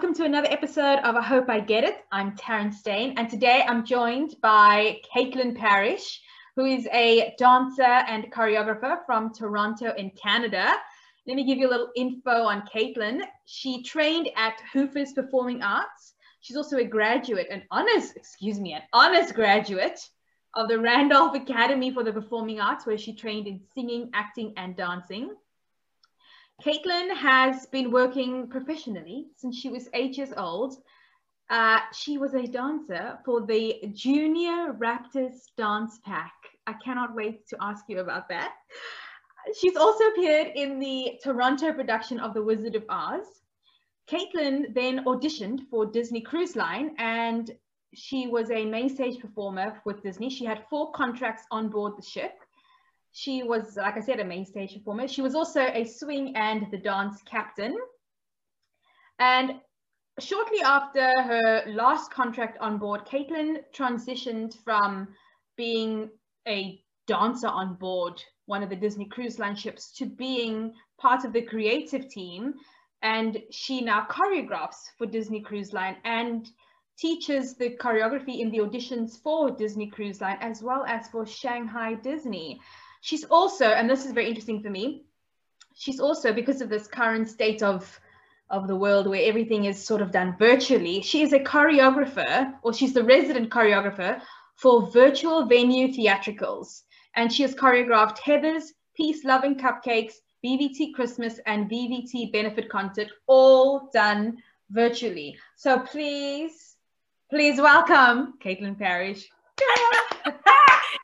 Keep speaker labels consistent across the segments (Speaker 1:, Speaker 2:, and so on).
Speaker 1: welcome to another episode of I Hope I Get It. I'm Taryn Stain, and today I'm joined by Caitlin Parrish, who is a dancer and choreographer from Toronto in Canada. Let me give you a little info on Caitlin. She trained at Hoofers Performing Arts. She's also a graduate, an honors, excuse me, an honors graduate of the Randolph Academy for the Performing Arts, where she trained in singing, acting, and dancing. Caitlin has been working professionally since she was eight years old. Uh, she was a dancer for the Junior Raptors Dance Pack. I cannot wait to ask you about that. She's also appeared in the Toronto production of The Wizard of Oz. Caitlin then auditioned for Disney Cruise Line and she was a main stage performer with Disney. She had four contracts on board the ship. She was, like I said, a main stage performer. She was also a swing and the dance captain. And shortly after her last contract on board, Caitlin transitioned from being a dancer on board one of the Disney Cruise Line ships to being part of the creative team. And she now choreographs for Disney Cruise Line and teaches the choreography in the auditions for Disney Cruise Line as well as for Shanghai Disney. She's also, and this is very interesting for me, she's also, because of this current state of, of the world where everything is sort of done virtually, she is a choreographer, or she's the resident choreographer for virtual venue theatricals. And she has choreographed Heather's Peace, Loving Cupcakes, VVT Christmas, and VVT Benefit Concert, all done virtually. So please, please welcome Caitlin Parrish.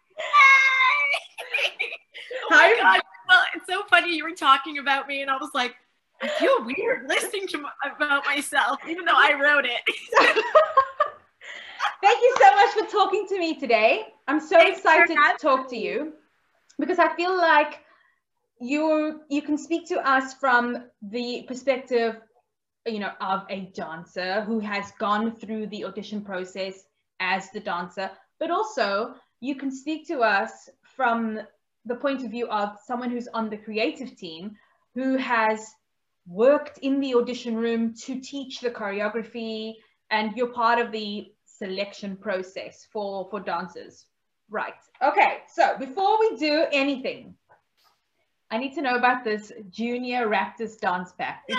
Speaker 2: oh my God. Well, it's so funny you were talking about me, and I was like, I feel weird listening to about myself, even though I wrote it.
Speaker 1: Thank you so much for talking to me today. I'm so Thanks excited to talk to you because I feel like you you can speak to us from the perspective you know of a dancer who has gone through the audition process as the dancer but also you can speak to us from the point of view of someone who's on the creative team who has worked in the audition room to teach the choreography and you're part of the selection process for for dancers. Right. Okay so before we do anything i need to know about this junior raptors dance pack.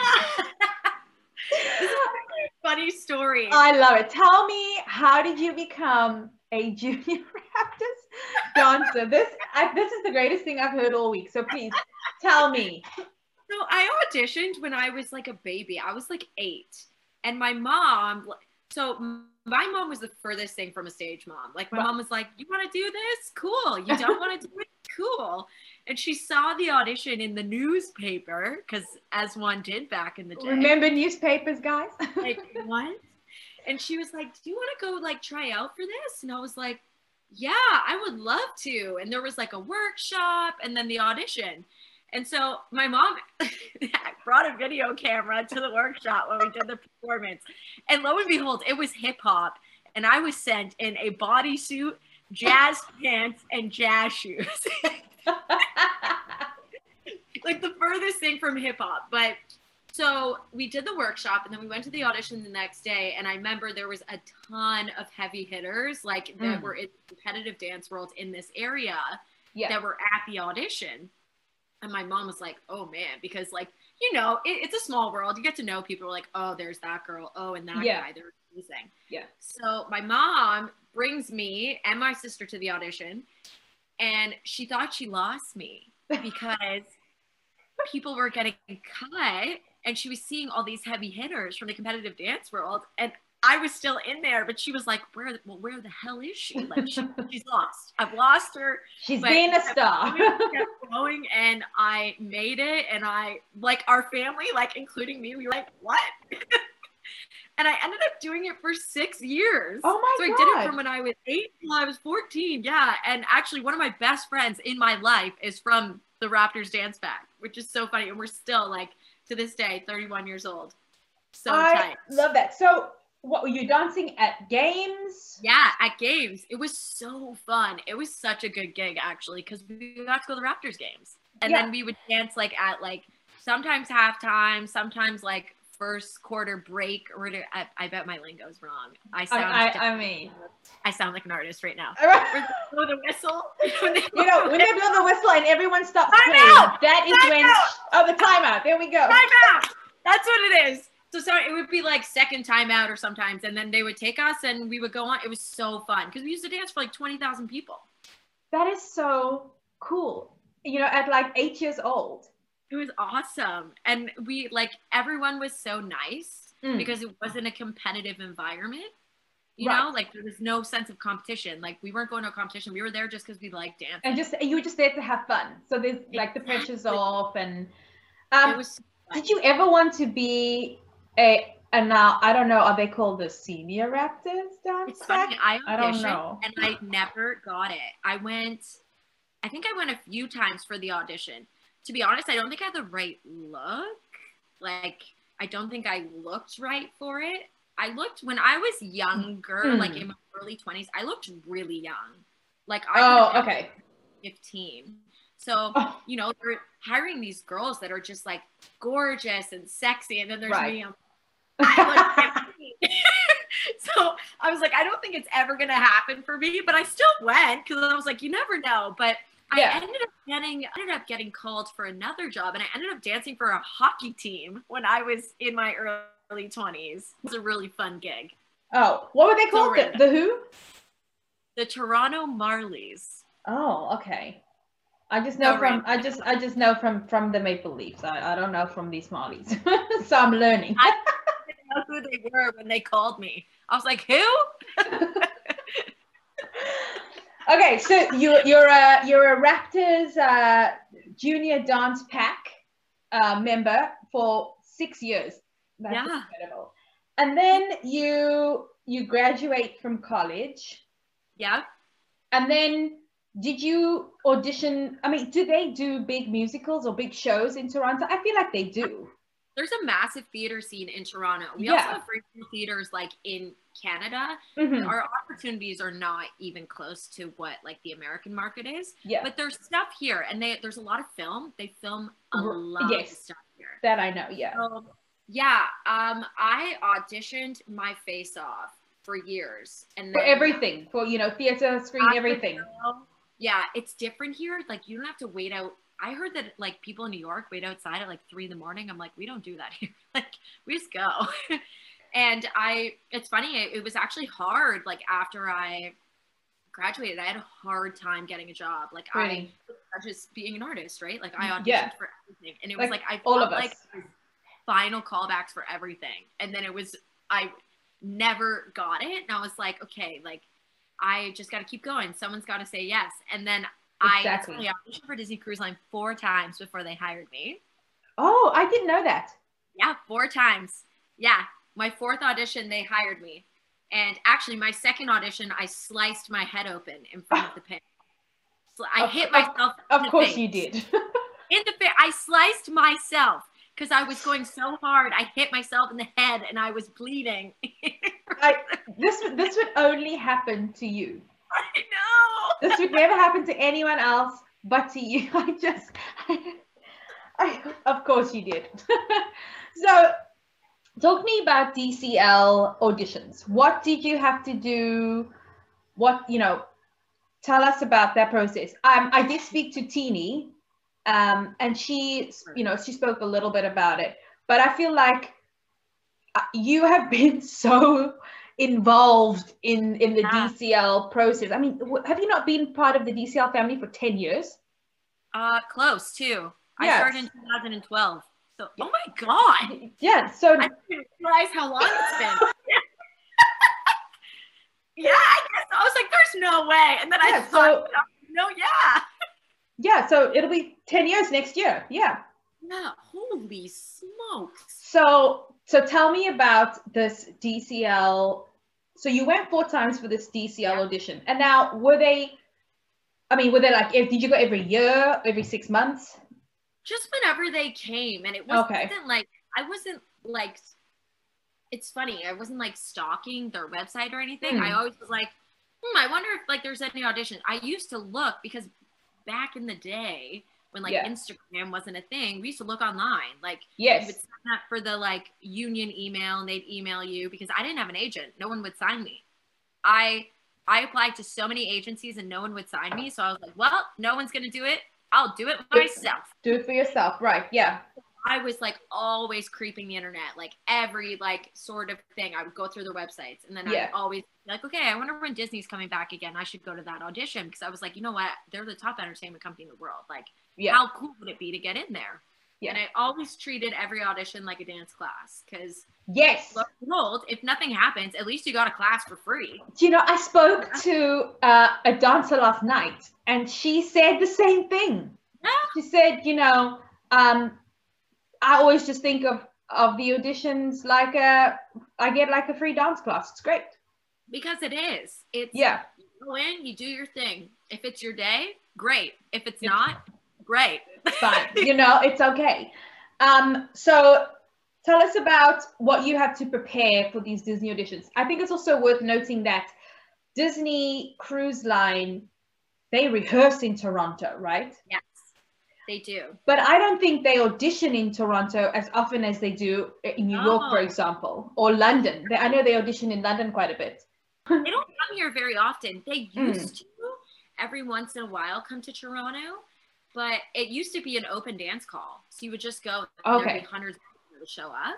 Speaker 2: Funny story.
Speaker 1: I love it. Tell me how did you become a junior raptors dancer. This I, this is the greatest thing I've heard all week. So please tell me.
Speaker 2: So I auditioned when I was like a baby. I was like eight, and my mom. So my mom was the furthest thing from a stage mom. Like my mom was like, "You want to do this? Cool. You don't want to do it? Cool." And she saw the audition in the newspaper because, as one did back in the day.
Speaker 1: Remember newspapers, guys?
Speaker 2: like what? And she was like, "Do you want to go like try out for this?" And I was like, yeah, I would love to. And there was like a workshop and then the audition. And so my mom brought a video camera to the workshop when we did the performance. And lo and behold, it was hip hop. And I was sent in a bodysuit, jazz pants, and jazz shoes. like the furthest thing from hip hop. But so we did the workshop and then we went to the audition the next day and i remember there was a ton of heavy hitters like that mm. were in competitive dance world in this area yeah. that were at the audition and my mom was like oh man because like you know it, it's a small world you get to know people like oh there's that girl oh and that yeah. guy they're amazing
Speaker 1: yeah
Speaker 2: so my mom brings me and my sister to the audition and she thought she lost me because people were getting cut and she was seeing all these heavy hitters from the competitive dance world and I was still in there, but she was like, "Where? Well, where the hell is she? Like, she, she's lost. I've lost her.
Speaker 1: She's being a star."
Speaker 2: going, and I made it, and I like our family, like including me. We were like, "What?" and I ended up doing it for six years.
Speaker 1: Oh my
Speaker 2: so
Speaker 1: god!
Speaker 2: So I did it from when I was eight till I was fourteen. Yeah, and actually, one of my best friends in my life is from the Raptors Dance Pack, which is so funny, and we're still like to this day, 31 years old. So
Speaker 1: I
Speaker 2: tight.
Speaker 1: love that. So what were you dancing at games?
Speaker 2: Yeah, at games. It was so fun. It was such a good gig actually because we got to go to the Raptors games. And yeah. then we would dance like at like sometimes halftime, sometimes like first quarter break or. I, I bet my lingo's wrong. I sound
Speaker 1: I, I, I mean,
Speaker 2: I sound like an artist right now.
Speaker 1: all right.
Speaker 2: Or they blow the whistle.
Speaker 1: you know, when they blow the whistle and everyone stops
Speaker 2: Time
Speaker 1: playing,
Speaker 2: out!
Speaker 1: that is
Speaker 2: Time
Speaker 1: when
Speaker 2: out!
Speaker 1: oh the timeout. There we go.
Speaker 2: time out. That's what it is. So sorry, it would be like second time out or sometimes, and then they would take us and we would go on. It was so fun because we used to dance for like twenty thousand people.
Speaker 1: That is so cool. You know, at like eight years old.
Speaker 2: It was awesome, and we like everyone was so nice
Speaker 1: Mm.
Speaker 2: because it wasn't a competitive environment. You
Speaker 1: Right.
Speaker 2: know, like there was no sense of competition. Like we weren't going to a competition. We were there just because we liked dancing.
Speaker 1: And just you were just there to have fun. So there's like the pressure's off and um
Speaker 2: it was
Speaker 1: did you ever want to be a and now I don't know, are they called the senior Raptors dance
Speaker 2: It's funny. I
Speaker 1: I don't know.
Speaker 2: and I never got it. I went, I think I went a few times for the audition. To be honest, I don't think I had the right look. Like, I don't think I looked right for it. I looked when I was younger,
Speaker 1: Hmm.
Speaker 2: like in my early twenties. I looked really young. Like I
Speaker 1: Oh, okay.
Speaker 2: fifteen. So
Speaker 1: Oh,
Speaker 2: you know, they're hiring these girls that are just like gorgeous and sexy, and then there's
Speaker 1: Right.
Speaker 2: me. I'm I so I was like, I don't think it's ever gonna happen for me, but I still went because I was like, you never know. But
Speaker 1: Yeah.
Speaker 2: I ended up getting ended up getting called for another job, and I ended up dancing for a hockey team when I was in my early twenties. It was a really fun gig.
Speaker 1: oh, what were they
Speaker 2: So
Speaker 1: called? the, the who?
Speaker 2: The Toronto Marlies.
Speaker 1: Oh, okay. I just know
Speaker 2: No,
Speaker 1: from
Speaker 2: right.
Speaker 1: I just I just know from from the Maple Leafs. I, I don't know from these Marlies. so I'm learning.
Speaker 2: I didn't know who they were when they called me. I was like, who?
Speaker 1: okay, so you you're a you're a Raptors uh, junior dance pack uh, member for six years. That's
Speaker 2: Yeah.
Speaker 1: incredible. And then you you graduate from college,
Speaker 2: Yeah.
Speaker 1: and then did you audition? I mean, do they do big musicals or big shows in Toronto? I feel like they do.
Speaker 2: There's a massive theater scene in Toronto. We
Speaker 1: Yeah.
Speaker 2: also have regional theaters like in Canada.
Speaker 1: Mhm.
Speaker 2: Our opportunities are not even close to what like the American market is.
Speaker 1: Yeah,
Speaker 2: But there's stuff here and they there's a lot of film. They film a lot
Speaker 1: yes.
Speaker 2: of stuff here.
Speaker 1: that I know. Yeah.
Speaker 2: So yeah, um I auditioned my face off for years and
Speaker 1: For everything, for you know, theater, screen, everything.
Speaker 2: Yeah, it's different here. Like you don't have to wait out. I heard that like people in New York wait outside at like three in the morning. I'm like, we don't do that here. like we just go. and I, it's funny. It, it was actually hard. Like after I graduated, I had a hard time getting a job. Like? I, just being an artist, right? Like I auditioned
Speaker 1: Yeah.
Speaker 2: for everything, and it was
Speaker 1: Like,
Speaker 2: I
Speaker 1: all
Speaker 2: felt like final callbacks for everything, and then it was I never got it, and I was like, okay, like I just got to keep going. Someone's got to say yes. And then
Speaker 1: Exactly.
Speaker 2: I, I auditioned for Disney Cruise Line four times before they hired me.
Speaker 1: Oh, I didn't know that.
Speaker 2: Yeah, four times. Yeah, my fourth audition, they hired me. And actually, my second audition, I sliced my head open in front of the pit. So I
Speaker 1: Of-
Speaker 2: hit myself. in
Speaker 1: Of course
Speaker 2: face.
Speaker 1: you did.
Speaker 2: In the face. I sliced myself because I was going so hard. I hit myself in the head and I was bleeding.
Speaker 1: I, this this would only happen to you.
Speaker 2: I know.
Speaker 1: This would never happen to anyone else but to you. I just, I, of course you did. so, talk me about DCL auditions. What did you have to do? What you know? Tell us about that process. Um, I did speak to Teeny, um, and she, you know, she spoke a little bit about it. But I feel like uh, you have been so involved in in the
Speaker 2: Yeah.
Speaker 1: DCL process. I mean, have you not been part of the DCL family for 10 years?
Speaker 2: Uh, close too. I started in 2012. So, oh my god,
Speaker 1: Yeah, so
Speaker 2: I didn't realize how long it's been. yeah, I guess I was like, "There's no way," and then I
Speaker 1: Yeah,
Speaker 2: thought,
Speaker 1: so-
Speaker 2: "No, yeah,
Speaker 1: yeah, so it'll be 10 years next year. Yeah.
Speaker 2: yeah." Holy smokes!
Speaker 1: So so tell me about this DCL. So you went four times for this DCL audition. And now were they I mean, were they like did you go every year, every 6 months?
Speaker 2: Just whenever they came, and it wasn't
Speaker 1: Okay.
Speaker 2: like I wasn't like. It's funny. I wasn't like stalking their website or anything.
Speaker 1: Hmm.
Speaker 2: I always was like, hmm, I wonder if like there's any audition. I used to look because back in the day when like
Speaker 1: Yeah.
Speaker 2: Instagram wasn't a thing, we used to look online. Like
Speaker 1: Yes.
Speaker 2: you would sign up for the like union email and they'd email you because I didn't have an agent. No one would sign me. I I applied to so many agencies and no one would sign me. So I was like, well, no one's gonna do it. I'll do it myself.
Speaker 1: Do it for yourself. Right. Yeah.
Speaker 2: I was like always creeping the internet, like every like sort of thing. I would go through the websites and then
Speaker 1: Yeah.
Speaker 2: I'd always be like, okay, I wonder when Disney's coming back again. I should go to that audition because I was like, you know what? They're the top entertainment company in the world. Like,
Speaker 1: Yeah.
Speaker 2: how cool would it be to get in there?
Speaker 1: Yeah.
Speaker 2: And I always treated every audition like a dance class because
Speaker 1: Yes.
Speaker 2: lo and behold, if nothing happens, at least you got a class for free.
Speaker 1: Do you know, I spoke to uh, a dancer last night and she said the same thing.
Speaker 2: Yeah.
Speaker 1: She said, you know, um, I always just think of, of the auditions like a, I get like a free dance class. It's great.
Speaker 2: Because it is. It's
Speaker 1: Yeah.
Speaker 2: you go in, you do your thing. If it's your day, great. If it's not, great.
Speaker 1: Fine. you know, it's okay. Um, so tell us about what you have to prepare for these Disney auditions. I think it's also worth noting that Disney Cruise Line, they rehearse in Toronto, right?
Speaker 2: Yes, they do.
Speaker 1: But I don't think they audition in Toronto as often as they do in New York, for
Speaker 2: Oh.
Speaker 1: example, or London. They- I know they audition in London quite a bit.
Speaker 2: They don't come here very often. They
Speaker 1: Mm.
Speaker 2: used to every once in a while come to Toronto, but it used to be an open dance call. So you would just go, and
Speaker 1: Okay.
Speaker 2: hundreds of people to show up.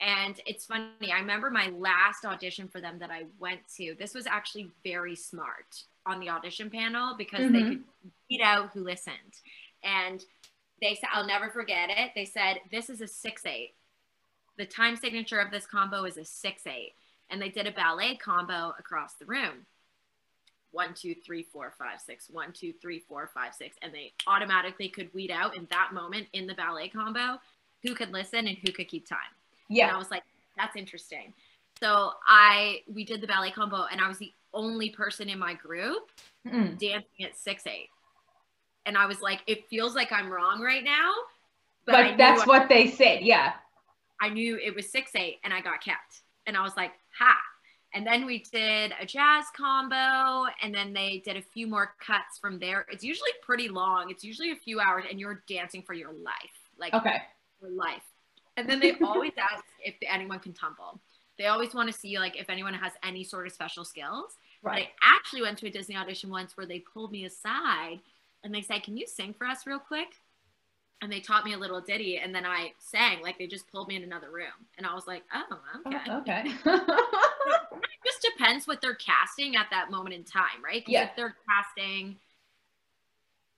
Speaker 2: And it's funny, I remember my last audition for them that I went to. This was actually very smart on the audition panel because they
Speaker 1: Mhm.
Speaker 2: could beat out who listened. And they said, I'll never forget it. They said, This is a 6 8. The time signature of this combo is a 6 8 and they did a ballet combo across the room. One, two, three, four, five, six. One, two, three, four, five, six. And they automatically could weed out in that moment in the ballet combo who could listen and who could keep time. And I was like, that's interesting. So I we did the ballet combo and I was the only person in my group
Speaker 1: Mm.
Speaker 2: dancing at six eight. And I was like, it feels like I'm wrong right now.
Speaker 1: But,
Speaker 2: knew
Speaker 1: that's
Speaker 2: I-
Speaker 1: what they said. Yeah.
Speaker 2: I knew it was six eight and I got kept. And I was like, ha. And then we did a jazz combo and then they did a few more cuts from there. It's usually pretty long. It's usually a few hours and you're dancing for your life. Like
Speaker 1: Okay.
Speaker 2: for life. And then they always ask if anyone can tumble. They always want to see like if anyone has any sort of special skills. But I actually went to a Disney audition once where they pulled me aside and they said, Can you sing for us real quick? And they taught me a little ditty and then I sang, like they just pulled me in another room. And I was like, Oh, okay.
Speaker 1: Oh, okay.
Speaker 2: It just depends what they're casting at that moment in time, right
Speaker 1: Yeah.
Speaker 2: If they're casting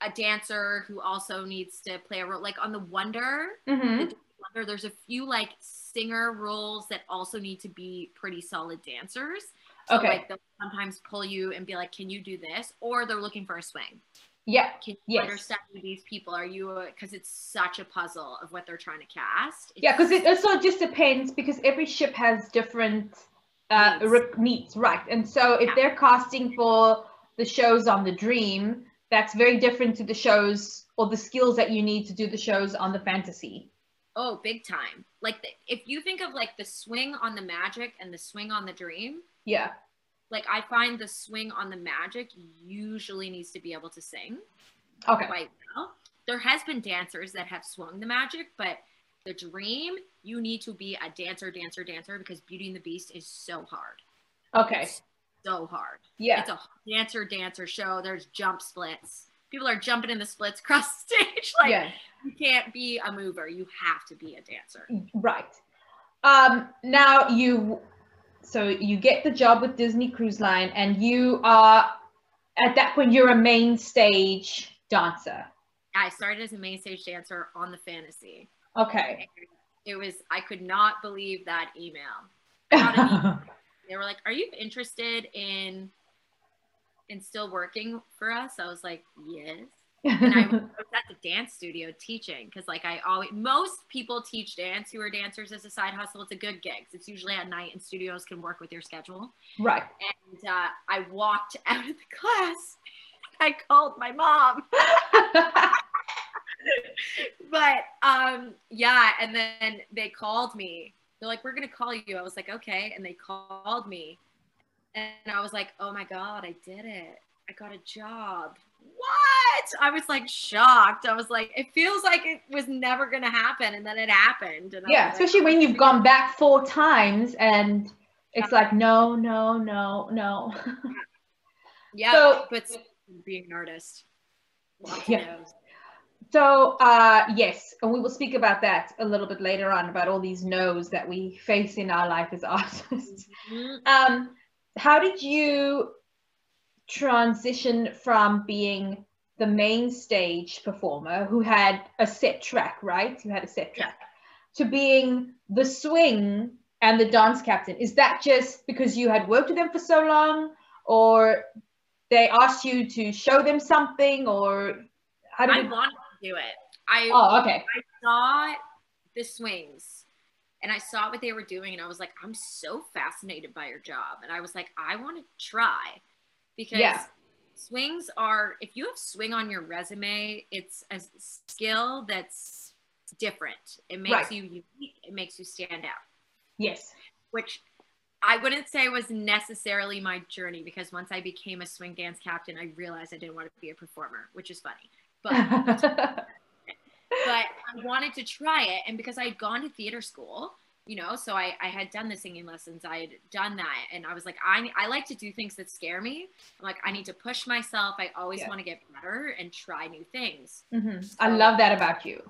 Speaker 2: a dancer who also needs to play a role, like on the Wonder,
Speaker 1: Mhm.
Speaker 2: the Wonder, there's a few like singer roles that also need to be pretty solid dancers. So
Speaker 1: Okay.
Speaker 2: like they'll sometimes pull you and be like, "Can you do this?" Or they're looking for a swing.
Speaker 1: Yeah.
Speaker 2: Can you
Speaker 1: Yes.
Speaker 2: understand who these people? Are you? Because it's such a puzzle of what they're trying to cast.
Speaker 1: Yeah, because it
Speaker 2: It's-
Speaker 1: also just depends because every ship has different uh,
Speaker 2: needs,
Speaker 1: right? And so if
Speaker 2: Yeah.
Speaker 1: they're casting for the shows on the Dream, that's very different to the shows or the skills that you need to do the shows on the Fantasy.
Speaker 2: oh, big time. Like the, if you think of like the swing on the Magic and the swing on the Dream,
Speaker 1: Yeah.
Speaker 2: Like I find the swing on the Magic usually needs to be able to sing.
Speaker 1: Okay.
Speaker 2: quite well. There has been dancers that have swung the magic, but the dream, you need to be a dancer, dancer, dancer because Beauty and the Beast is so hard.
Speaker 1: Okay.
Speaker 2: It's so hard.
Speaker 1: Yeah.
Speaker 2: It's a dancer, dancer show. There's jump splits. People are jumping in the splits across the stage. Like
Speaker 1: yeah.
Speaker 2: you can't be a mover. You have to be a dancer.
Speaker 1: Right. Um, now you, so you get the job with Disney Cruise Line, and you are at that point you're a main stage dancer.
Speaker 2: I started as a main stage dancer on the fantasy.
Speaker 1: Okay.
Speaker 2: It was I could not believe that email. email. they were like, "Are you interested in in still working for us?" I was like, "Yes." And I was at the dance studio teaching because, like, I always most people teach dance who are dancers as a side hustle. It's a good gig. It's usually at night, and studios can work with your schedule.
Speaker 1: right.
Speaker 2: And uh, I walked out of the class. I called my mom. but um yeah and then they called me they're like we're gonna call you i was like okay and they called me and i was like oh my god i did it i got a job what? I was like shocked. I was like, it feels like it was never going to happen. And then it happened. And
Speaker 1: yeah,
Speaker 2: like,
Speaker 1: especially when you've gone back four times and it's like, no, no, no, no.
Speaker 2: yeah. So, but being an artist.
Speaker 1: yeah. So uh, yes, and we will speak about that a little bit later on about all these no's that we face in our life as artists. Mm-hmm. Um, how did you transition from being the main stage performer who had a set track, right? You had a set track, yeah. to being the swing and the dance captain. Is that just because you had worked with them for so long, or they asked you to show them something, or
Speaker 2: how did I you- wanted to do it. I
Speaker 1: oh okay.
Speaker 2: I saw the swings and I saw what they were doing and I was like, I'm so fascinated by your job. And I was like, I want to try because yeah. swings are if you have swing on your resume it's a skill that's different. It makes right. you unique. It makes you stand out.
Speaker 1: Yes.
Speaker 2: Which i wouldn't say was necessarily my journey because once i became a swing dance captain i realized i didn't want to be a performer which is funny. But but i wanted to try it. And because i'd gone to theater school you know so I, I had done the singing lessons i had done that and i was like i, I like to do things that scare me i'm like i need to push myself i always yeah. want to get better and try new things
Speaker 1: mm-hmm. so i love that about you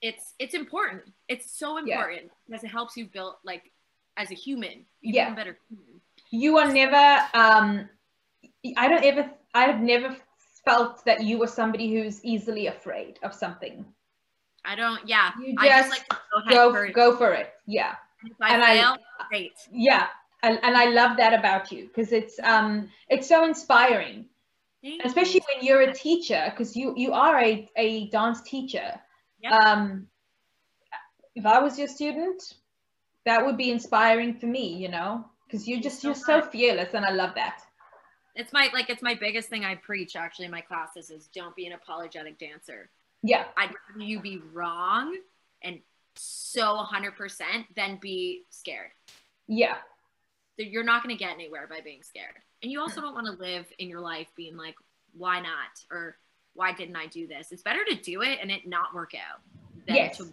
Speaker 2: it's it's important it's so important yeah. because it helps you build like as a human you
Speaker 1: yeah.
Speaker 2: better
Speaker 1: human. you are never um i don't ever i've never felt that you were somebody who's easily afraid of something
Speaker 2: I don't. Yeah,
Speaker 1: you just, like go go, go for it. Yeah,
Speaker 2: if I and fail, I, great.
Speaker 1: Yeah, and, and I love that about you because it's um it's so inspiring, Thank especially you. when you're a teacher because you you are a a dance teacher. Yep. Um, if I was your student, that would be inspiring for me. You know, because you're just so you're so fearless, and I love that.
Speaker 2: It's my like it's my biggest thing I preach actually in my classes is don't be an apologetic dancer
Speaker 1: yeah.
Speaker 2: I'd rather you be wrong and so 100% than be scared.
Speaker 1: Yeah.
Speaker 2: So you're not going to get anywhere by being scared. And you also hmm. don't want to live in your life being like, why not? Or why didn't I do this? It's better to do it and it not work out.
Speaker 1: yes. To-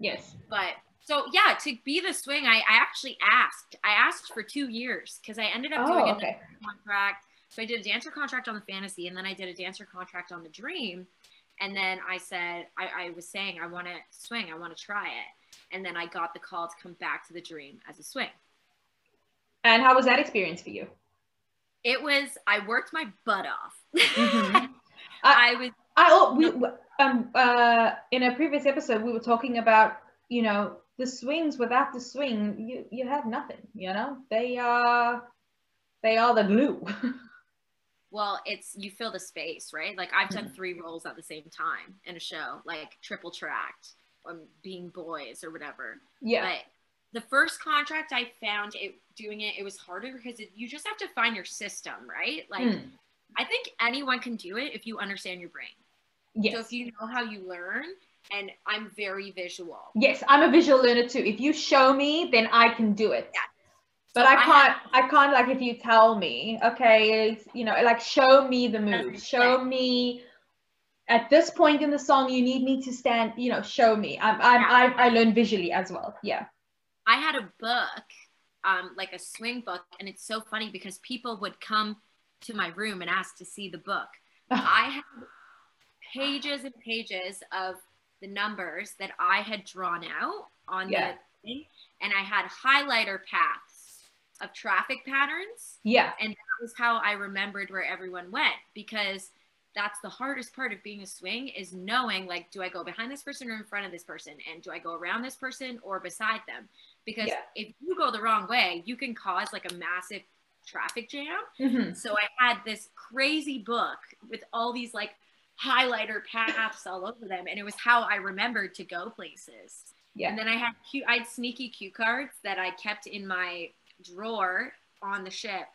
Speaker 2: yes. But so yeah, to be the swing, I, I actually asked. I asked for two years because I ended up oh, doing okay. a contract. So I did a dancer contract on the fantasy and then I did a dancer contract on the dream. And then I said, I, I was saying, I want to swing, I want to try it. And then I got the call to come back to the dream as a swing.
Speaker 1: And how was that experience for you?
Speaker 2: It was, I worked my butt off. Mm-hmm.
Speaker 1: I, I was. I, oh, we, um, uh, in a previous episode, we were talking about, you know, the swings without the swing, you, you have nothing, you know, they are, they are the glue.
Speaker 2: well it's you fill the space right? Like i've done mm-hmm. three roles at the same time in a show like triple tracked or being boys or whatever.
Speaker 1: Yeah.
Speaker 2: But the first contract i found it doing it it was harder because it, you just have to find your system right? Like mm. i think anyone can do it if you understand your brain. Yes. so if you know how you learn and i'm very visual.
Speaker 1: Yes i'm a visual learner too. If you show me then i can do it. Yeah but I can't, I, I can't like if you tell me, okay, you know, like show me the move, show me at this point in the song, you need me to stand, you know, show me. I'm, I'm, yeah. I, I learn visually as well. Yeah.
Speaker 2: I had a book, um, like a swing book, and it's so funny because people would come to my room and ask to see the book. I had pages and pages of the numbers that I had drawn out on yeah. the thing, and I had highlighter paths of traffic patterns.
Speaker 1: Yeah.
Speaker 2: And that was how I remembered where everyone went because that's the hardest part of being a swing is knowing like do I go behind this person or in front of this person and do I go around this person or beside them? Because yeah. if you go the wrong way, you can cause like a massive traffic jam. Mm-hmm. So I had this crazy book with all these like highlighter paths all over them and it was how I remembered to go places.
Speaker 1: Yeah.
Speaker 2: And then I had cute I had sneaky cue cards that I kept in my drawer on the ship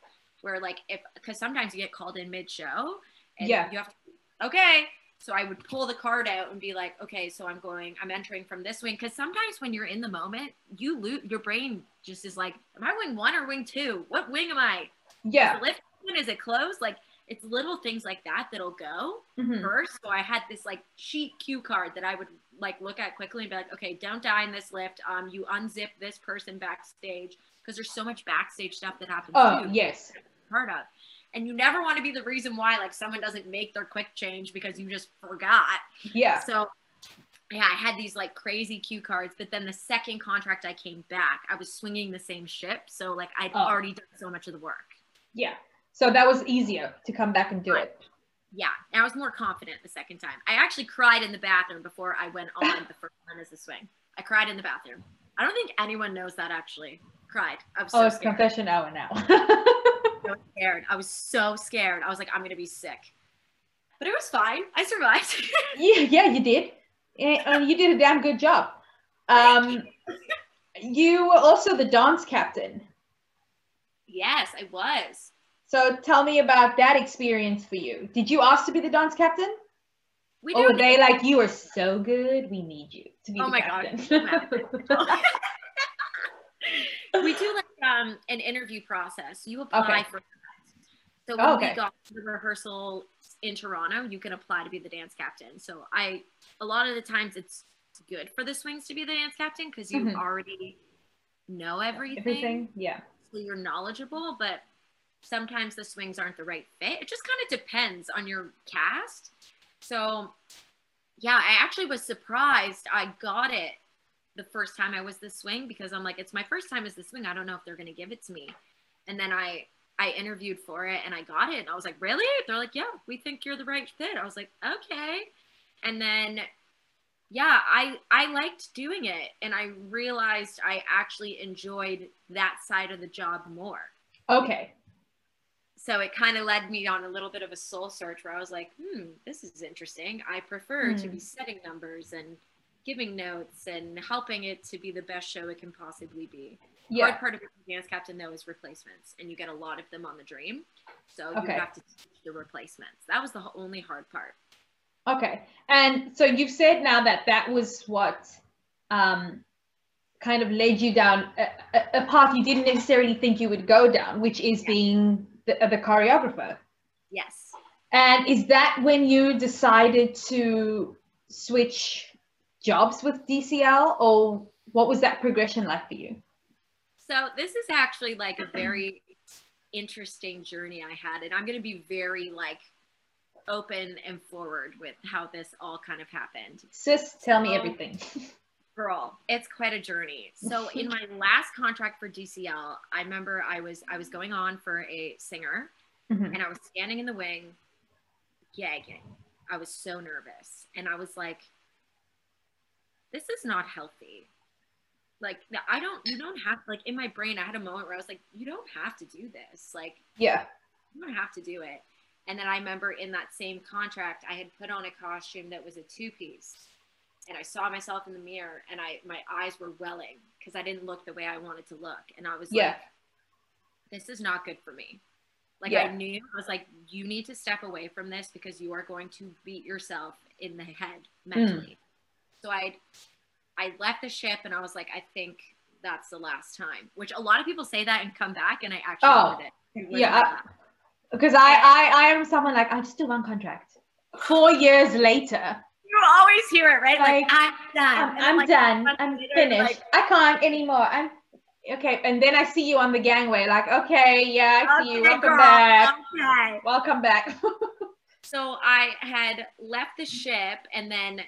Speaker 2: where like if because sometimes you get called in mid show and yeah. you have to okay. So i would pull the card out and be like okay so i'm going i'm entering from this wing. Because sometimes when you're in the moment you lose your brain just is like am i wing one or wing two? What wing am i?
Speaker 1: Yeah.
Speaker 2: Is lift is it closed? Like it's little things like that that'll go
Speaker 1: Mhm.
Speaker 2: first. So I had this like cheat cue card that I would like look at quickly and be like, okay, don't die in this lift. Um, you unzip this person backstage because there's so much backstage stuff that happens
Speaker 1: Oh,
Speaker 2: too.
Speaker 1: yes.
Speaker 2: Heard of. And you never want to be the reason why like someone doesn't make their quick change because you just forgot.
Speaker 1: Yeah.
Speaker 2: So yeah, I had these like crazy cue cards, but then the second contract I came back, I was swinging the same ship. So like I'd
Speaker 1: Oh.
Speaker 2: already done so much of the work.
Speaker 1: Yeah. So that was easier to come back and do it.
Speaker 2: Yeah, and I was more confident the second time. I actually cried in the bathroom before I went on the first one as a swing. I cried in the bathroom. I don't think anyone knows that actually. Cried. I was so
Speaker 1: oh, it's
Speaker 2: scared.
Speaker 1: confession hour now.
Speaker 2: so scared. I was so scared. I was like, I'm gonna be sick. But it was fine. I survived.
Speaker 1: yeah, yeah, you did. And you did a damn good job. Um, you were also the dance captain.
Speaker 2: yes, I was.
Speaker 1: So tell me about that experience for you. Did you ask to be the dance captain?
Speaker 2: We
Speaker 1: Or
Speaker 2: do
Speaker 1: were they like, you are so good, we need you to be
Speaker 2: Oh
Speaker 1: the
Speaker 2: my God. we do like um an interview process. You apply
Speaker 1: Okay.
Speaker 2: for so when
Speaker 1: Oh, okay.
Speaker 2: we got to the rehearsal in Toronto, you can apply to be the dance captain. So I a lot of the times it's good for the swings to be the dance captain because you
Speaker 1: Mhm.
Speaker 2: already know everything,
Speaker 1: Everything? Yeah.
Speaker 2: so you're knowledgeable, but sometimes the swings aren't the right fit. It just kind of depends on your cast. So yeah, I actually was surprised I got it the first time I was the swing because I'm like, it's my first time as the swing. I don't know if they're gonna give it to me. And then I I interviewed for it and I got it. And I was like, really? They're like, yeah, we think you're the right fit. I was like, okay. And then yeah, I I liked doing it and I realized I actually enjoyed that side of the job more.
Speaker 1: Okay.
Speaker 2: So it kind of led me on a little bit of a soul search where I was like, hmm, this is interesting. I prefer to
Speaker 1: Hmm.
Speaker 2: be setting numbers and giving notes and helping it to be the best show it can possibly be.
Speaker 1: Yeah.
Speaker 2: Hard part of being dance captain though is replacements, and you get a lot of them on the dream. So
Speaker 1: Okay.
Speaker 2: you have to teach the replacements. That was the only hard part.
Speaker 1: Okay. And so you've said now that that was what um, kind of led you down a, a, path you didn't necessarily think you would go down, which is
Speaker 2: Yeah.
Speaker 1: being the, the choreographer.
Speaker 2: Yes.
Speaker 1: And is that when you decided to switch jobs with DCL, or what was that progression like for you?
Speaker 2: So this is actually like a very interesting journey I had, and I'm going to be very like open and forward with how this all kind of happened.
Speaker 1: Sis, tell me everything.
Speaker 2: Girl, it's quite a journey. So in my last contract for DCL, I remember I was I was going on for a singer,
Speaker 1: Mhm.
Speaker 2: and I was standing in the wing, gagging. I was so nervous, and I was like, "This is not healthy." Like I don't, you don't have like in my brain. I had a moment where I was like, "You don't have to do this. Like
Speaker 1: Yeah.
Speaker 2: you don't have to do it." And then I remember in that same contract, I had put on a costume that was a two piece, and I saw myself in the mirror, and I my eyes were welling because I didn't look the way I wanted to look, and I was
Speaker 1: Yeah.
Speaker 2: like, "This is not good for me." Like
Speaker 1: Yeah.
Speaker 2: I knew I was like, "You need to step away from this because you are going to beat yourself in the head hmm. mentally." So I I left the ship, and I was like, "I think." That's the last time, which a lot of people say that and come back, and I actually
Speaker 1: Oh,
Speaker 2: did it.
Speaker 1: Yeah,
Speaker 2: my
Speaker 1: I-
Speaker 2: last.
Speaker 1: Because I, I, I am someone like, I just do one contract. Four years later,
Speaker 2: You always hear it, right? Like,
Speaker 1: Like,
Speaker 2: I'm done.
Speaker 1: I'm, I'm
Speaker 2: like,
Speaker 1: done. I'm
Speaker 2: later,
Speaker 1: finished.
Speaker 2: like,
Speaker 1: I can't anymore. I'm okay. And then I see you on the gangway, like, okay, yeah, I see you. Welcome
Speaker 2: girl,
Speaker 1: back.
Speaker 2: Okay.
Speaker 1: Welcome back.
Speaker 2: So I had left the ship, and then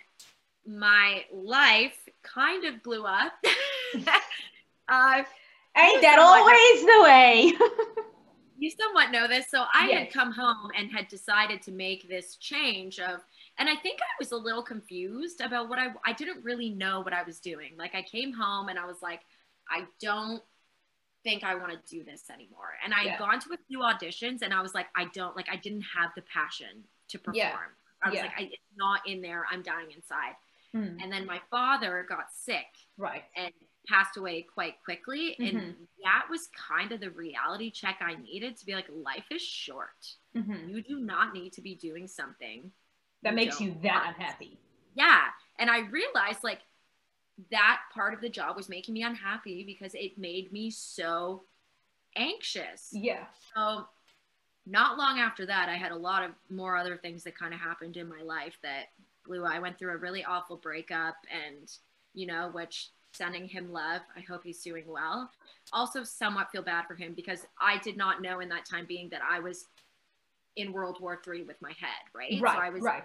Speaker 2: my life kind of blew up. uh,
Speaker 1: Ain't that always the way?
Speaker 2: you somewhat know this. So I had come home and had decided to make this change of, and I think I was a little confused about what I, I didn't really know what I was doing. Like I came home and I was like, I don't think I want to do this anymore. And I
Speaker 1: Yeah.
Speaker 2: had gone to a few auditions and I was like, I don't, like, I didn't have the passion to perform.
Speaker 1: Yeah.
Speaker 2: I was
Speaker 1: Yeah.
Speaker 2: like, I, it's not in there. I'm dying inside.
Speaker 1: Hmm,
Speaker 2: And then my father got sick
Speaker 1: right.
Speaker 2: and passed away quite quickly.
Speaker 1: Mhm.
Speaker 2: And that was kind of the reality check I needed to be like, life is short.
Speaker 1: Mhm.
Speaker 2: You do not need to be doing something
Speaker 1: That makes you that
Speaker 2: want.
Speaker 1: unhappy.
Speaker 2: Yeah. And I realized like that part of the job was making me unhappy because it made me so anxious.
Speaker 1: Yeah.
Speaker 2: So not long after that, I had a lot of more other things that kind of happened in my life that blew. I went through a really awful breakup, and you know, which sending him love. I hope he's doing well. Also, somewhat feel bad for him because I did not know in that time being that I was in World War Three with my head, right?
Speaker 1: Right.
Speaker 2: So I was
Speaker 1: right.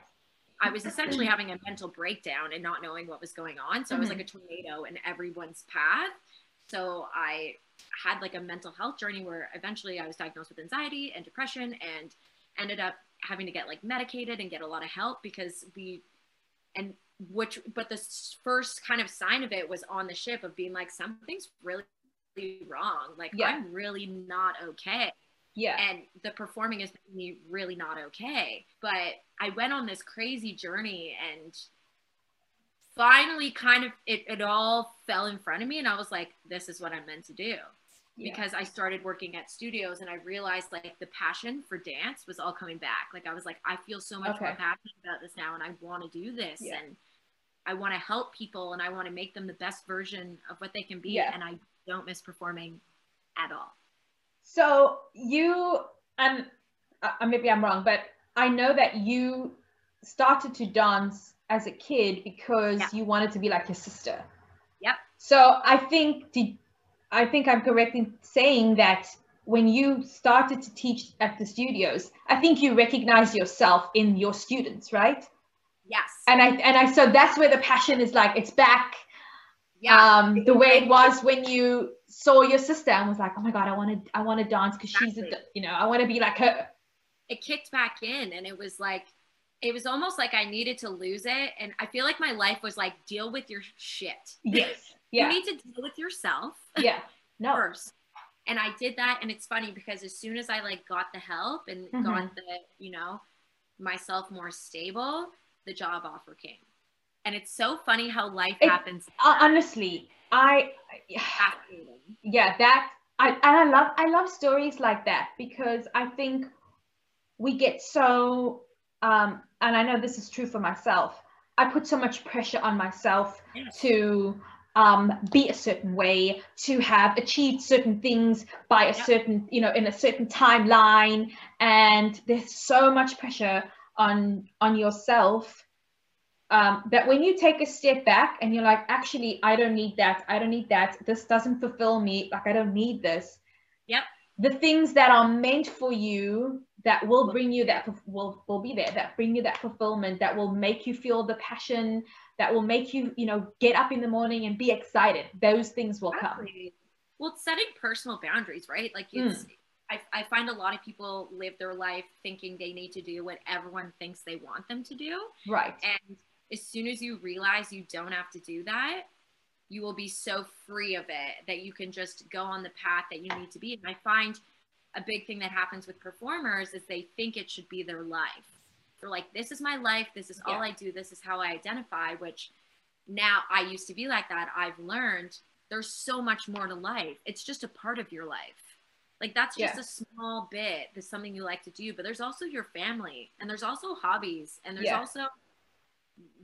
Speaker 2: I was essentially having a mental breakdown and not knowing what was going on. So mm-hmm. I was like a tornado in everyone's path. So I had like a mental health journey where eventually I was diagnosed with anxiety and depression and ended up having to get like medicated and get a lot of help because we and which but the first kind of sign of it was on the ship of being like something's really wrong. Like yeah. i'm really not okay.
Speaker 1: Yeah.
Speaker 2: And the performing is me really not okay. But i went on this crazy journey and finally kind of it, it all fell in front of me and i was like this is what i'm meant to do yeah. because i started working at studios and i realized like the passion for dance was all coming back like i was like i feel so much okay. more passionate about this now and i want to do this yeah. and I want to help people and I want to make them the best version of what they can be. Yeah. And I don't miss performing at all.
Speaker 1: So you, and uh, maybe I'm wrong, but I know that you started to dance as a kid because yeah. you wanted to be like your sister.
Speaker 2: Yep.
Speaker 1: So I think did I think I'm correct in saying that when you started to teach at the studios, I think you recognize yourself in your students, right?
Speaker 2: Yes.
Speaker 1: And I and I so that's where the passion is like it's back. Yeah. Um, the way it was when you saw your sister and was like, oh my god, I want to I want to dance because exactly. she's a, you know I want to be like her.
Speaker 2: It kicked back in, and it was like it was almost like I needed to lose it, and I feel like my life was like deal with your shit.
Speaker 1: Yes. Yeah.
Speaker 2: you need to deal with yourself.
Speaker 1: Yeah. No.
Speaker 2: First. And I did that, and it's funny because as soon as I like got the help and mm-hmm. got the you know myself more stable the job offer came. And it's so funny how life it, happens.
Speaker 1: Uh, honestly, I yeah, that I and I love I love stories like that because I think we get so um and I know this is true for myself. I put so much pressure on myself yes. to um, be a certain way, to have achieved certain things by a yep. certain, you know, in a certain timeline. And there's so much pressure on on yourself um, that when you take a step back and you're like actually i don't need that. I don't need that. This doesn't fulfill me. Like i don't need this.
Speaker 2: Yep.
Speaker 1: The things that are meant for you that will bring you that will will be there that bring you that fulfillment that will make you feel the passion that will make you you know get up in the morning and be excited those things will exactly. come
Speaker 2: well setting personal boundaries right like it's mm. I, I find a lot of people live their life thinking they need to do what everyone thinks they want them to do.
Speaker 1: Right.
Speaker 2: And as soon as you realize you don't have to do that, you will be so free of it that you can just go on the path that you need to be. And I find a big thing that happens with performers is they think it should be their life. They're like, this is my life. This is all yeah. I do. This is how I identify, which now I used to be like that. I've learned there's so much more to life. It's just a part of your life. Like that's just yeah. a small bit. That's something you like to do, but there's also your family and there's also hobbies and there's yeah. also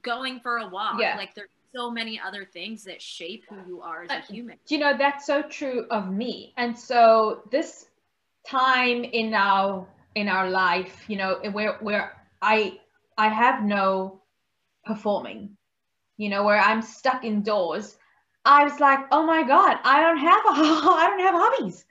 Speaker 2: going for a walk. Yeah. Like there's so many other things that shape who you are as a human.
Speaker 1: You know, that's so true of me. And so this time in our in our life, you know, where where I I have no performing, you know, where I'm stuck indoors. I was like, oh my God, I don't have a, I don't have hobbies.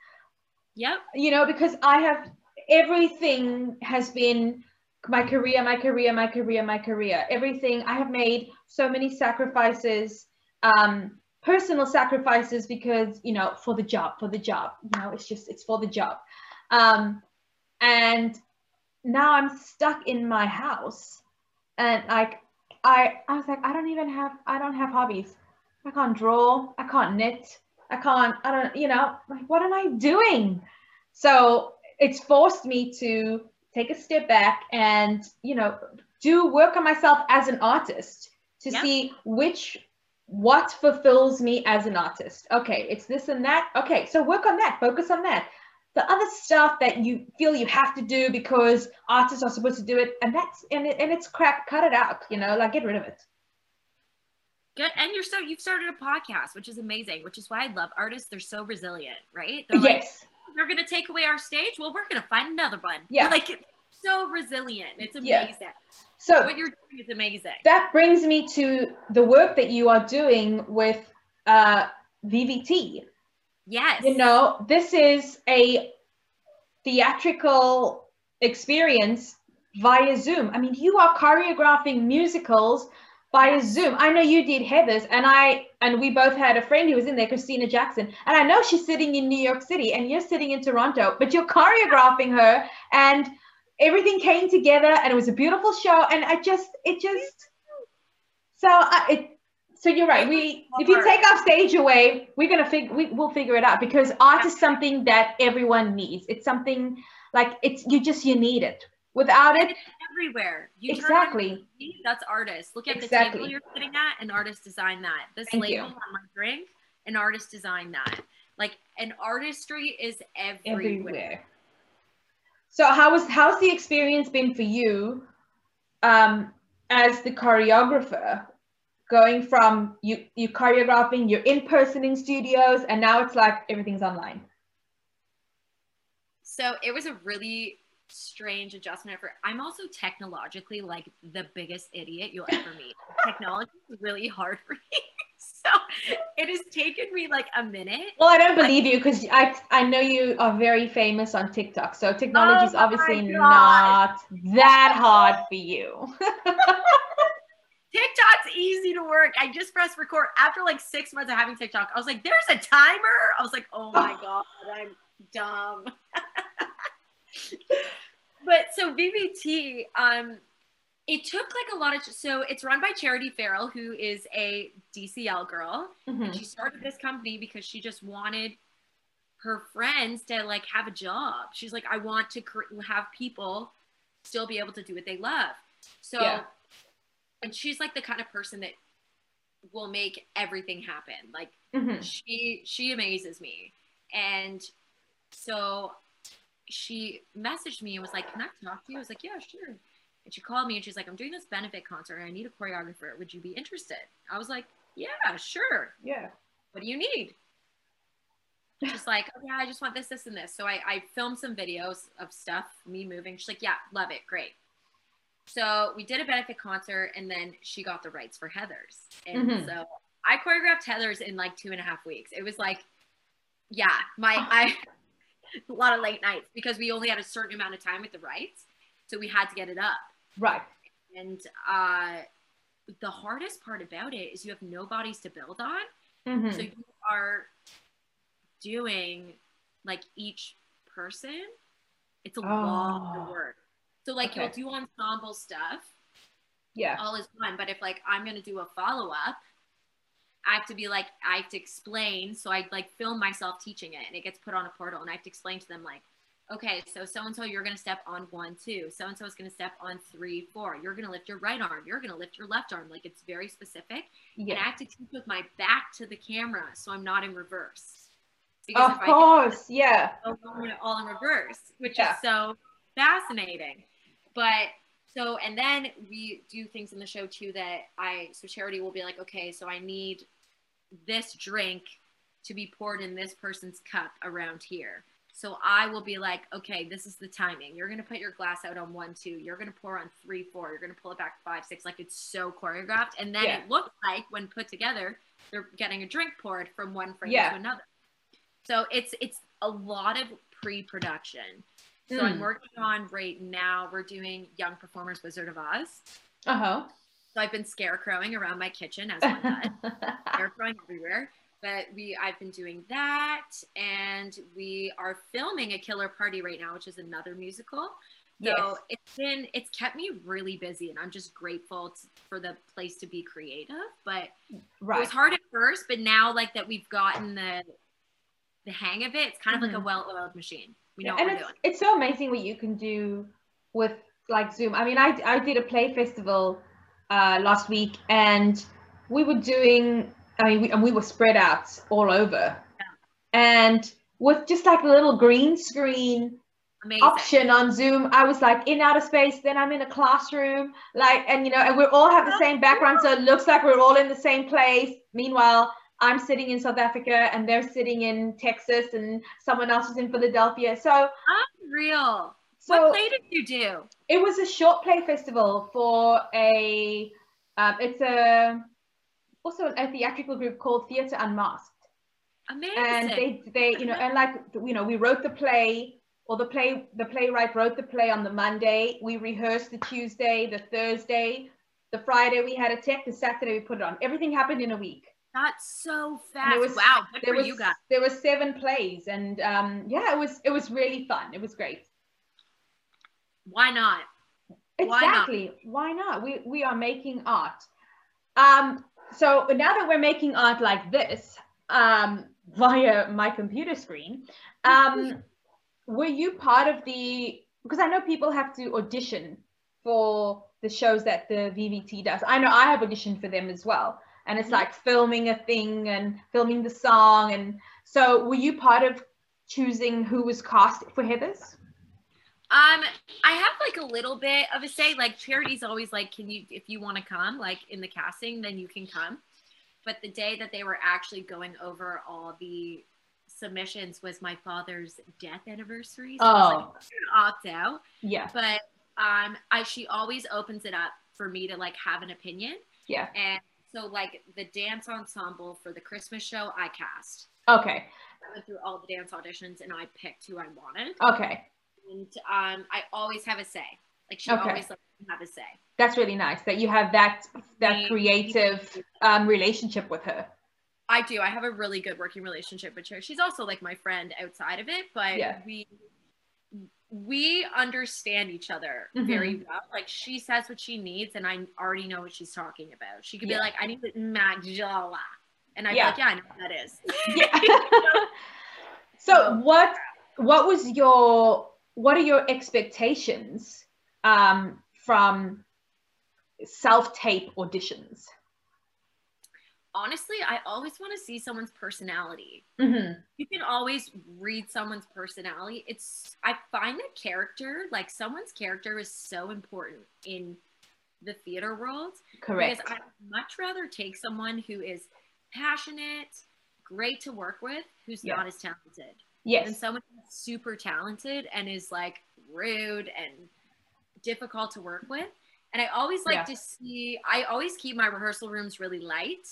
Speaker 2: Yep.
Speaker 1: You know, because I have everything has been my career, my career, my career, my career. Everything I have made so many sacrifices, um, personal sacrifices because you know for the job, for the job. You know, it's just it's for the job. Um, and now I'm stuck in my house, and like I I was like I don't even have I don't have hobbies. I can't draw. I can't knit. I can't, I don't, you know, like, what am I doing? So it's forced me to take a step back and, you know, do work on myself as an artist to yep. see which, what fulfills me as an artist. Okay, it's this and that. Okay, so work on that, focus on that. The other stuff that you feel you have to do because artists are supposed to do it, and that's and, it, and it's crap, cut it out, you know, like get rid of it.
Speaker 2: Good. And you're so you've started a podcast, which is amazing, which is why I love artists. They're so resilient, right? They're yes. Like, they're gonna take away our stage. Well, we're gonna find another one.
Speaker 1: Yeah.
Speaker 2: Like so resilient. It's amazing. Yeah.
Speaker 1: So
Speaker 2: What you're doing is amazing.
Speaker 1: that brings me to the work that you are doing with uh, VVT.
Speaker 2: Yes.
Speaker 1: You know, this is a theatrical experience via Zoom. I mean, you are choreographing musicals via Zoom. I know you did Heathers, and I and we both had a friend who was in there, Christina Jackson, and I know she's sitting in New York City, and you're sitting in Toronto, but you're choreographing her, and everything came together, and it was a beautiful show, and I just, it just, so I, it. So you're right. We, if you take our stage away, we're gonna figure, we, we'll figure it out because art is something that everyone needs. It's something like it's you just you need it. Without it,
Speaker 2: everywhere. You
Speaker 1: exactly.
Speaker 2: TV, that's artist. Look at the table you're sitting at. An artist designed that. This
Speaker 1: Thank
Speaker 2: label
Speaker 1: you.
Speaker 2: on my drink. An artist designed that. Like an artistry is everywhere.
Speaker 1: everywhere. So how was how's the experience been for you um, as the choreographer? Going from you you choreographing, you're in person in studios, and now it's like everything's online.
Speaker 2: So it was a really strange adjustment for I'm also technologically like the biggest idiot you'll ever meet. Technology is really hard for me. So it has taken me like a minute.
Speaker 1: Well, I don't believe you because I I know you are very famous on TikTok. So technology is
Speaker 2: Oh
Speaker 1: obviously not that hard for you.
Speaker 2: TikTok's easy to work. I just pressed record after like six months of having TikTok. I was like, there's a timer. I was like, oh my God, I'm dumb. but so VVT, um, it took like a lot of, so it's run by Charity Farrell, who is a DCL girl.
Speaker 1: Mhm.
Speaker 2: She started this company because she just wanted her friends to like have a job. She's like, I want to have people still be able to do what they love. So,
Speaker 1: Yeah.
Speaker 2: And she's like the kind of person that will make everything happen. Like
Speaker 1: Mhm.
Speaker 2: she she amazes me, and so she messaged me and was like, "Can I talk to you?" I was like, "Yeah, sure." And she called me and she's like, "I'm doing this benefit concert and I need a choreographer. Would you be interested?" I was like, "Yeah, sure."
Speaker 1: Yeah.
Speaker 2: what do you need? She's like, oh, yeah, I just want this, this, and this. So I, I filmed some videos of stuff, me moving. She's like, yeah, love it, great. So we did a benefit concert, and then she got the rights for Heathers, and
Speaker 1: Mhm.
Speaker 2: so I choreographed Heathers in like two and a half weeks. It was like, yeah, my I a lot of late nights because we only had a certain amount of time with the rights, so we had to get it up.
Speaker 1: Right.
Speaker 2: And uh, the hardest part about it is you have no bodies to build on.
Speaker 1: Mhm.
Speaker 2: So you are doing like each person. It's a lot
Speaker 1: Oh.
Speaker 2: of work. So like
Speaker 1: Okay.
Speaker 2: you'll do ensemble stuff,
Speaker 1: yeah.
Speaker 2: all is one. But if like I'm gonna do a follow up, I have to be like I have to explain. So I like film myself teaching it, and it gets put on a portal, and I have to explain to them like, okay, so so and so you're gonna step on one, two. So and so is gonna step on three, four. You're gonna lift your right arm. You're gonna lift your left arm. Like it's very specific. and I have to teach with my back to the camera so I'm not in reverse. Because
Speaker 1: Of course. Yeah.
Speaker 2: I in- all in reverse, which
Speaker 1: Yeah.
Speaker 2: is so fascinating. But so and then we do things in the show too that I so Charity will be like, okay, so I need this drink to be poured in this person's cup around here. So I will be like, okay, this is the timing. You're gonna put your glass out on one, two. You're gonna pour on three, four. You're gonna pull it back five, six. Like it's so choreographed, and then
Speaker 1: Yeah.
Speaker 2: it looks like when put together, they're getting a drink poured from one frame
Speaker 1: Yeah.
Speaker 2: to another. So it's it's a lot of pre-production. So
Speaker 1: Mm.
Speaker 2: I'm working on right now. We're doing Young Performers Wizard of Oz.
Speaker 1: Uh huh.
Speaker 2: So I've been scarecrowing around my kitchen as one does
Speaker 1: huh.
Speaker 2: everywhere. But we, I've been doing that, and we are filming a Killer Party right now, which is another musical. So
Speaker 1: yes.
Speaker 2: it's been, it's kept me really busy, and I'm just grateful t for the place to be creative. But it was hard at first, but now like that we've gotten the the hang of it, it's kind of like a
Speaker 1: Mhm.
Speaker 2: well-oiled machine. We know
Speaker 1: and it's,
Speaker 2: doing.
Speaker 1: it's so amazing what you can do with like Zoom. I mean, I, I did a play festival uh, last week and we were doing, I mean, we, and we were spread out all over. And with just like a little green screen
Speaker 2: Amazing.
Speaker 1: option on Zoom, I was like in outer space, then I'm in a classroom, like, and you know, and we all have the same background, so it looks like we're all in the same place. Meanwhile, I'm sitting in South Africa and they're sitting in Texas and someone else is in Philadelphia. So
Speaker 2: unreal. So what play did you do?
Speaker 1: It was a short play festival for a. Um, it's a also a theatrical group called Theatre Unmasked.
Speaker 2: Amazing.
Speaker 1: And they they you know and like you know we wrote the play or the play the playwright wrote the play on the Monday. We rehearsed the Tuesday, the Thursday, the Friday we had a tech, the Saturday we put it on. Everything happened in a week.
Speaker 2: That's so fast. Was, wow, good
Speaker 1: there was,
Speaker 2: you guys.
Speaker 1: There were seven plays, and um, yeah, it was it was really fun. It was great.
Speaker 2: Why not?
Speaker 1: Exactly. Why not? Why not? We we are making art. Um, so now that we're making art like this, um, via my computer screen, um, were you part of the? Because I know people have to audition for the shows that the VVT does. I know I have auditioned for them as well and it's like filming a thing and filming the song. And so were you part of choosing who was cast for heathers?
Speaker 2: Um i have like a little bit of a say like charity's always like can you if you want to come like in the casting then you can come. But the day that they were actually going over all the submissions was my father's death anniversary.
Speaker 1: So oh. I like,
Speaker 2: opt out.
Speaker 1: Yeah.
Speaker 2: But um i she always opens it up for me to like have an opinion.
Speaker 1: Yeah.
Speaker 2: And so like the dance ensemble for the Christmas show, I cast.
Speaker 1: Okay.
Speaker 2: I went through all the dance auditions and I picked who I wanted.
Speaker 1: Okay.
Speaker 2: And um, I always have a say. Like she okay. always lets me have a say.
Speaker 1: That's really nice that you have that that creative um, relationship with her.
Speaker 2: I do. I have a really good working relationship with her. She's also like my friend outside of it, but yeah. we we understand each other mm-hmm. very well. Like she says what she needs, and I already know what she's talking about. She could yeah. be like, "I need magella," and I'm yeah. like, "Yeah, I know what that is."
Speaker 1: Yeah. so, so, what what was your what are your expectations um, from self tape auditions?
Speaker 2: Honestly, I always want to see someone's personality.
Speaker 1: Mm-hmm.
Speaker 2: You can always read someone's personality. It's I find that character, like someone's character, is so important in the theater world.
Speaker 1: Correct.
Speaker 2: Because I'd much rather take someone who is passionate, great to work with, who's not as talented.
Speaker 1: Yes.
Speaker 2: Than someone who's super talented and is like rude and difficult to work with. And I always like yeah. to see, I always keep my rehearsal rooms really light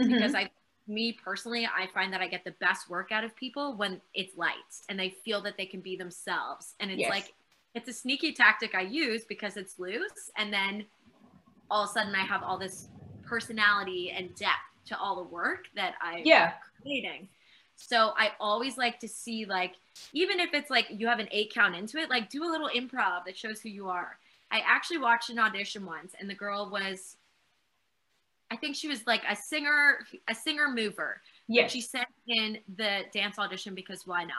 Speaker 2: mm-hmm. because I me personally, I find that I get the best work out of people when it's light and they feel that they can be themselves. And it's yes. like it's a sneaky tactic I use because it's loose and then all of a sudden I have all this personality and depth to all the work that I
Speaker 1: yeah
Speaker 2: creating. So I always like to see like even if it's like you have an eight count into it, like do a little improv that shows who you are. I actually watched an audition once and the girl was I think she was like a singer, a singer mover.
Speaker 1: Yeah.
Speaker 2: She sent in the dance audition because why not?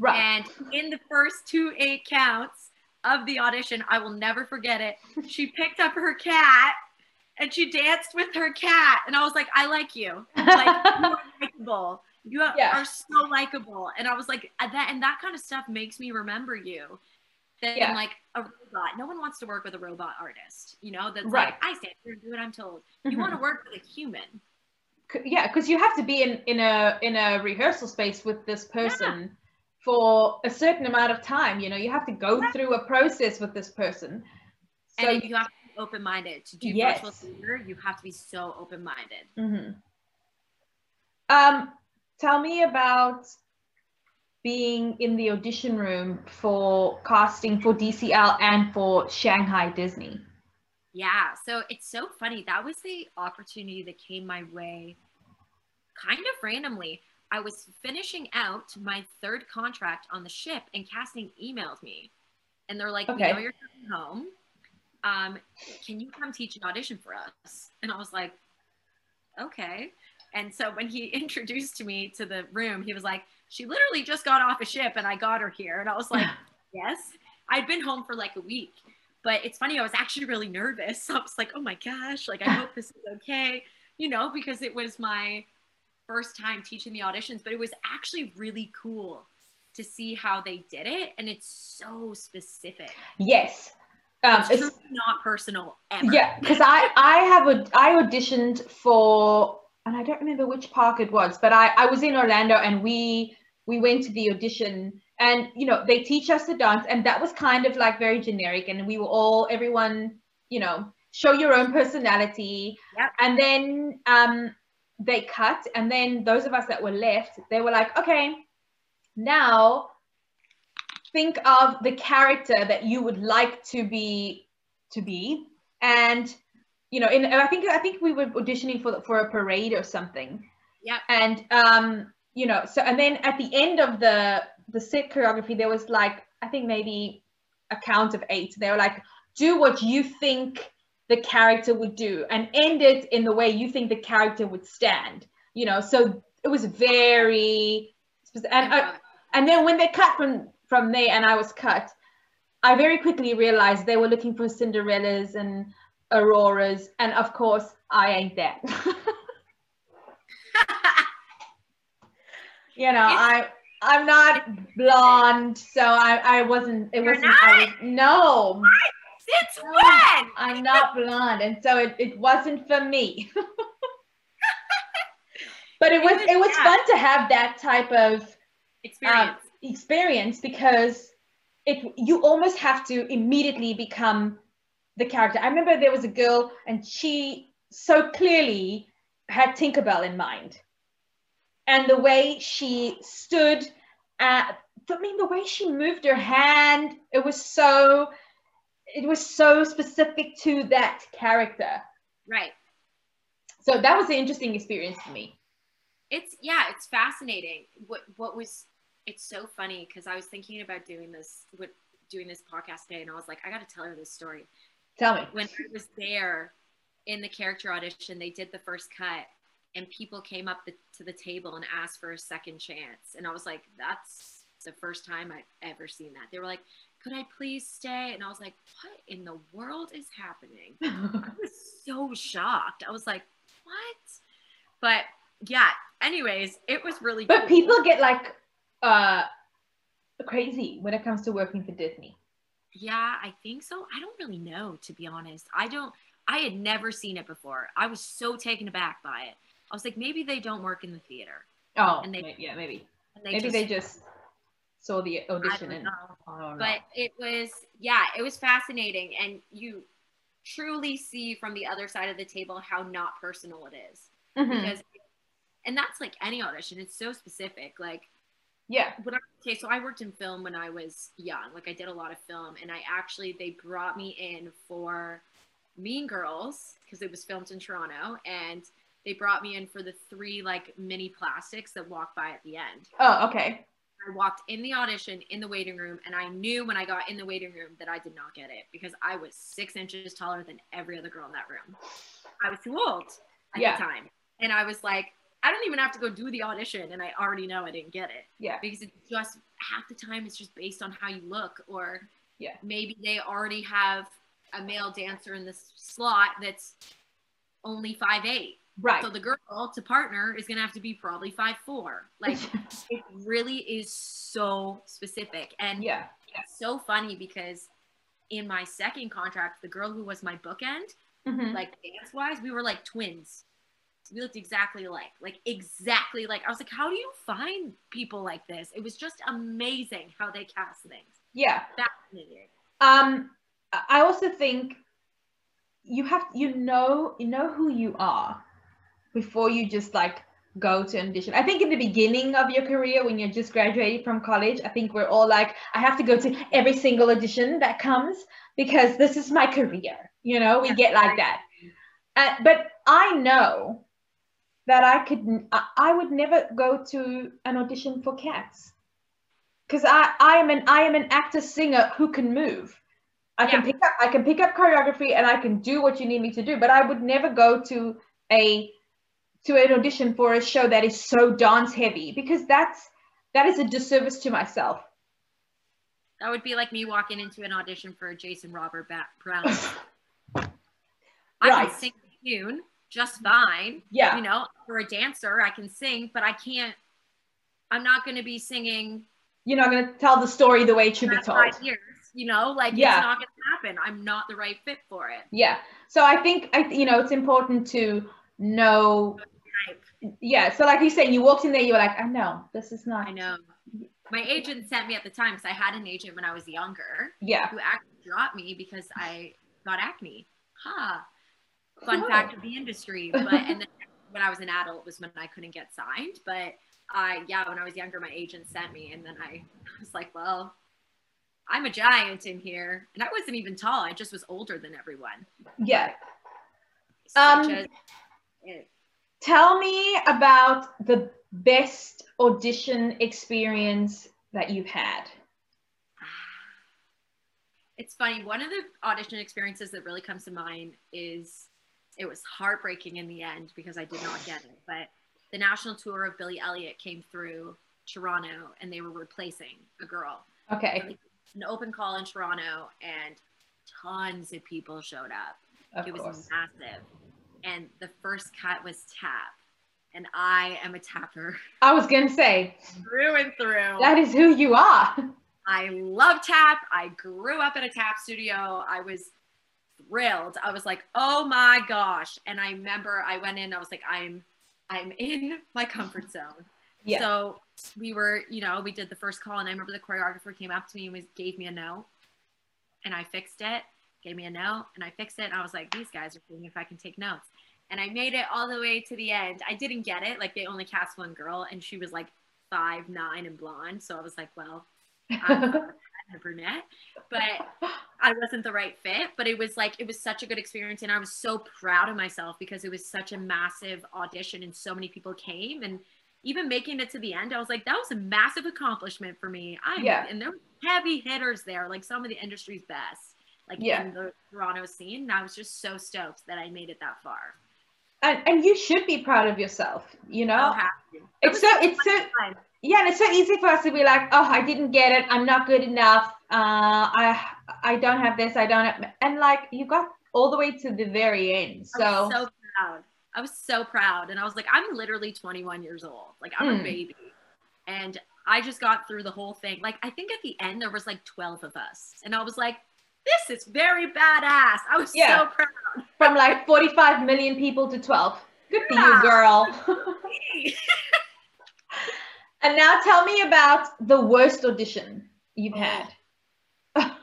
Speaker 1: Right.
Speaker 2: And in the first two eight counts of the audition, I will never forget it. She picked up her cat and she danced with her cat. And I was like, I like you. Like you are likable. You yeah. are so likable. And I was like, that and that kind of stuff makes me remember you than yeah. like a robot. No one wants to work with a robot artist, you know, that's right. like, I stand here and do what I'm told. You mm-hmm. want to work with a human.
Speaker 1: Yeah, because you have to be in, in a in a rehearsal space with this person yeah. for a certain amount of time. You know, you have to go right. through a process with this person.
Speaker 2: So and you have to be open minded to do yes. virtual theater. You have to be so open minded.
Speaker 1: Mm-hmm. Um, tell me about being in the audition room for casting for DCL and for Shanghai Disney?
Speaker 2: Yeah, so it's so funny. That was the opportunity that came my way kind of randomly. I was finishing out my third contract on the ship, and casting emailed me. And they're like, okay. We know you're coming home. Um, can you come teach an audition for us? And I was like, Okay. And so when he introduced me to the room, he was like, she literally just got off a ship and I got her here. And I was like, yes. I'd been home for like a week. But it's funny, I was actually really nervous. I was like, oh my gosh, like I hope this is okay, you know, because it was my first time teaching the auditions, but it was actually really cool to see how they did it. And it's so specific.
Speaker 1: Yes.
Speaker 2: Um, it's, it's not personal ever.
Speaker 1: Yeah, because I I have a I auditioned for and I don't remember which park it was, but I, I was in Orlando and we we went to the audition and you know they teach us to dance and that was kind of like very generic and we were all everyone you know show your own personality
Speaker 2: Yep.
Speaker 1: and then um they cut and then those of us that were left they were like okay now think of the character that you would like to be to be and you know in i think i think we were auditioning for for a parade or something.
Speaker 2: Yeah.
Speaker 1: and um you know so and then at the end of the the set choreography there was like i think maybe a count of eight. They were like do what you think the character would do and end it in the way you think the character would stand. You know so it was very and I, and then when they cut from from there and i was cut i very quickly realized they were looking for cinderellas and auroras and of course i ain't that you know i i'm not blonde so i i wasn't it
Speaker 2: You're
Speaker 1: wasn't I was, no
Speaker 2: Since
Speaker 1: No.
Speaker 2: when?
Speaker 1: i'm not blonde and so it, it wasn't for me but it was
Speaker 2: was-
Speaker 1: it was
Speaker 2: yeah.
Speaker 1: fun to have that type of um,
Speaker 2: Experience.
Speaker 1: experience because it you almost have to immediately become the character. I remember there was a girl and she so clearly had Tinkerbell in mind. And the way she stood at I mean the way she moved her hand, it was so it was so specific to that character.
Speaker 2: right.
Speaker 1: So that was an interesting experience for me.
Speaker 2: It's yeah, it's fascinating. What what was it's so funny because I was thinking about doing this with doing this podcast today and I was like, I gotta tell her this story.
Speaker 1: Tell me.
Speaker 2: When I was there in the character audition, they did the first cut and people came up the, to the table and asked for a second chance. And I was like, that's the first time I've ever seen that. They were like, could I please stay? And I was like, what in the world is happening? I was so shocked. I was like, what? But yeah, anyways, it was really
Speaker 1: But
Speaker 2: cool.
Speaker 1: people get like uh crazy when it comes to working for Disney.
Speaker 2: Yeah, I think so. I don't really know, to be honest. I don't, I had never seen it before. I was so taken aback by it. I was like, maybe they don't work in the theater.
Speaker 1: Oh,
Speaker 2: And they-
Speaker 1: yeah, maybe.
Speaker 2: They
Speaker 1: maybe
Speaker 2: just,
Speaker 1: they just saw the audition and
Speaker 2: know.
Speaker 1: I don't know.
Speaker 2: But it was, yeah, it was fascinating. And you truly see from the other side of the table how not personal it is.
Speaker 1: Mhm.
Speaker 2: Because, and that's like any audition, it's so specific. Like,
Speaker 1: yeah.
Speaker 2: when I, okay, so I worked in film when I was young. Like I did a lot of film, and I actually they brought me in for Mean Girls because it was filmed in Toronto, and they brought me in for the three like mini plastics that walk by at the end.
Speaker 1: Oh, okay.
Speaker 2: I walked in the audition in the waiting room, and I knew when I got in the waiting room that I did not get it because I was six inches taller than every other girl in that room. I was too old at
Speaker 1: Yeah.
Speaker 2: the time, and I was like, I don't even have to go do the audition, and I already know I didn't get it
Speaker 1: Yeah.
Speaker 2: because it's just half the time it's just based on how you look or
Speaker 1: Yeah.
Speaker 2: maybe they already have a male dancer in this slot that's only five eight
Speaker 1: Right.
Speaker 2: so the girl to partner is gonna have to be probably five four like it really is so specific and
Speaker 1: yeah.
Speaker 2: it's so funny because in my second contract the girl who was my bookend
Speaker 1: Mhm.
Speaker 2: like dance wise we were like twins we looked exactly alike like exactly like i was like how do you find people like this it was just amazing how they cast things
Speaker 1: Yeah.
Speaker 2: fascinating
Speaker 1: Um, I also think you have you know you know who you are before you just like go to an audition. I think in the beginning of your career when you're just graduating from college, I think we're all like, I have to go to every single audition that comes because this is my career. You know, we get like that. Uh, but I know that I could I would never go to an audition for cats because I, I am an I am an actor singer who can move. I can pick up I can pick up choreography and I can do what you need me to do, but I would never go to a to an audition for a show that is so dance heavy because that's that is a disservice to myself.
Speaker 2: that would be like me walking into an audition for jason robert brown i
Speaker 1: Right.
Speaker 2: can sing a tune just fine
Speaker 1: Yeah.
Speaker 2: you know for a dancer i can sing but i can't i'm not going to be singing
Speaker 1: You're not gonna tell the story the way it should be told.
Speaker 2: five years you know like
Speaker 1: Yeah.
Speaker 2: it's not going to happen i'm not the right fit for it
Speaker 1: Yeah. So I think I you know it's important to know Yeah. So like you said, you walked in there, you were like, I know this is not.
Speaker 2: I know. My agent sent me at the time because I had an agent when I was younger.
Speaker 1: Yeah.
Speaker 2: Who actually dropped me because I got acne. Ha. Huh. Fun fact of the industry. But and then when I was an adult was when I couldn't get signed. But I yeah, when I was younger, my agent sent me, and then I was like, well, I'm a giant in here, and I wasn't even tall. I just was older than everyone.
Speaker 1: Yeah. Um, tell me about the best audition experience that you've had.
Speaker 2: It's funny. One of the audition experiences that really comes to mind is it was heartbreaking in the end because I did not get it. But the national tour of Billy Elliot came through Toronto and they were replacing a girl.
Speaker 1: Okay.
Speaker 2: An open call in Toronto and tons of people showed up.
Speaker 1: Of
Speaker 2: it was
Speaker 1: course.
Speaker 2: massive. And the first cut was tap. And I am a tapper.
Speaker 1: I was gonna say
Speaker 2: through and through.
Speaker 1: That is who you are.
Speaker 2: I love tap. I grew up in a tap studio. I was thrilled. I was like, oh my gosh. And I remember I went in, I was like, I'm I'm in my comfort zone.
Speaker 1: Yeah.
Speaker 2: So we were, you know, we did the first call and I remember the choreographer came up to me and was, gave me a note and I fixed it, gave me a note and I fixed it. And I was like, these guys are seeing if I can take notes. And I made it all the way to the end. I didn't get it. Like they only cast one girl and she was like five, nine and blonde. So I was like, well, I'm a brunette, but I wasn't the right fit. But it was like it was such a good experience, and I was so proud of myself because it was such a massive audition, and so many people came, and even making it to the end, I was like, that was a massive accomplishment for me. I
Speaker 1: yeah.
Speaker 2: and there were heavy hitters there, like some of the industry's best, like
Speaker 1: yeah.
Speaker 2: in the Toronto scene. And I was just so stoked that I made it that far.
Speaker 1: And, and you should be proud of yourself, you know. Oh, it's so it's so yeah and it's so easy for us to be like oh i didn't get it. I'm not good enough. Uh i i don't have this i don't have and like you got all the way to the very end so
Speaker 2: so proud. I was so proud and i was like i'm literally 21 years old. Like i'm
Speaker 1: Mm.
Speaker 2: a baby. And i just got through the whole thing. Like i think at the end there was like 12 of us and i was like this is very badass. I was
Speaker 1: Yeah.
Speaker 2: so proud.
Speaker 1: From like 45 million people to 12 good for you girl and now tell me about the worst audition you've
Speaker 2: Oh.
Speaker 1: had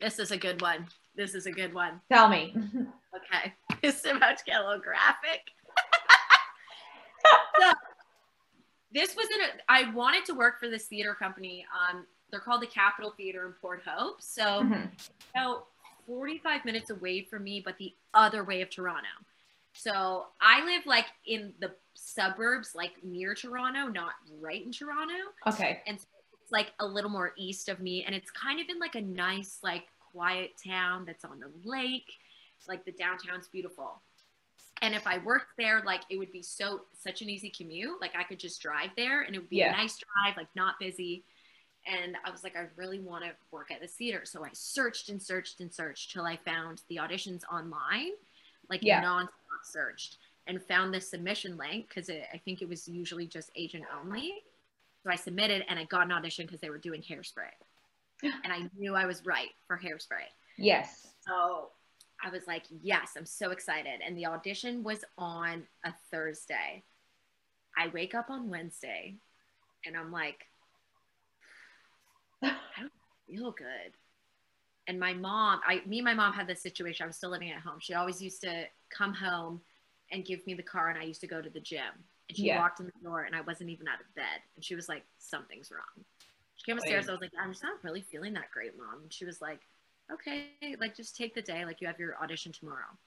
Speaker 2: this is a good one this is a good one
Speaker 1: tell me
Speaker 2: Okay. It's about to get a little graphic. so, this was in a, I wanted to work for this theater company. Um, they're called the Capitol Theater in Port Hope. So,
Speaker 1: Mhm.
Speaker 2: about 45 minutes away from me, but the other way of Toronto. So, I live like in the suburbs, like near Toronto, not right in Toronto.
Speaker 1: Okay.
Speaker 2: And so it's like a little more east of me and it's kind of in like a nice like quiet town that's on the lake. It's like the downtown's beautiful. And if i worked there like it would be so such an easy commute. Like i could just drive there and it would be
Speaker 1: Yeah.
Speaker 2: a nice drive like not busy. And i was like i really want to work at this theater. So i searched and searched and searched till i found the auditions online like
Speaker 1: Yeah.
Speaker 2: non-stop searched and found this submission link because i think it was usually just agent only so I submitted and I got an audition because they were doing hairspray. And I knew I was right for hairspray.
Speaker 1: yes
Speaker 2: So I was like, yes, I'm so excited. And the audition was on a Thursday. I wake up on Wednesday and I'm like, I don't feel good. And my mom, I me and my mom had this situation. I was still living at home. She always used to come home and give me the car and I used to go to the gym. And she
Speaker 1: Yeah.
Speaker 2: walked in the door and I wasn't even out of bed. And she was like, Something's wrong. She came upstairs. I was like, I'm just not really feeling that great, mom. And she was like, Okay, like just take the day, like you have your audition tomorrow.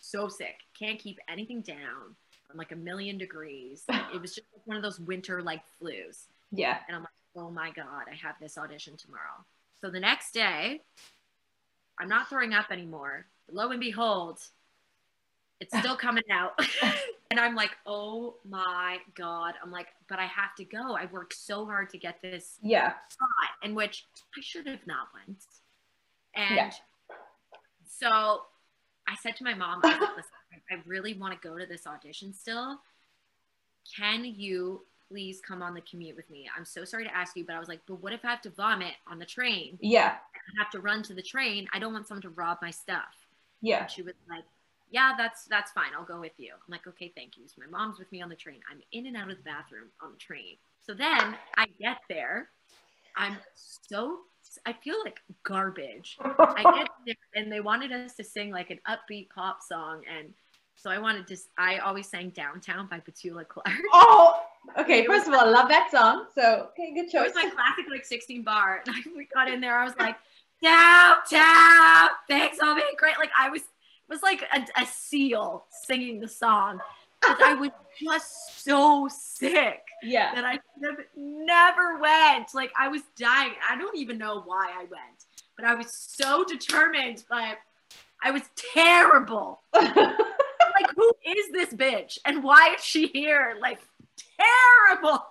Speaker 2: So sick. Can't keep anything down. I'm like a million degrees. It was just like one of those winter like flus.
Speaker 1: yeah
Speaker 2: And I'm like, oh my God, I have this audition tomorrow. So the next day, I'm not throwing up anymore. Lo and behold, it's still coming out. and I'm like, oh my God. I'm like, but I have to go. I worked so hard to get this
Speaker 1: yeah
Speaker 2: spot in which I should have not went. And
Speaker 1: Yeah.
Speaker 2: so I said to my mom, I was like, listen, I really want to go to this audition still. Can you please come on the commute with me? I'm so sorry to ask you, but I was like, but what if I have to vomit on the train?
Speaker 1: yeah
Speaker 2: I have to run to the train. I don't want someone to rob my stuff.
Speaker 1: yeah
Speaker 2: And she was like, yeah, that's that's fine. I'll go with you. I'm like, okay, thank you. So my mom's with me on the train. I'm in and out of the bathroom on the train. So then I get there. I'm so I feel like garbage. I get there and they wanted us to sing like an upbeat pop song and so I wanted to I always sang Downtown by Petula Clark.
Speaker 1: Oh, okay. First of all, I love that song. So okay, good choice.
Speaker 2: It was my classic like 16 bar. And I got in there, I was like, Downtown, thanks, I'll be great. Like I was was like a, a seal singing the song because I was just so sick.
Speaker 1: Yeah.
Speaker 2: That I never went. Like I was dying. I don't even know why I went, but I was so determined. But I was terrible. like who is this bitch and why is she here? Like terrible.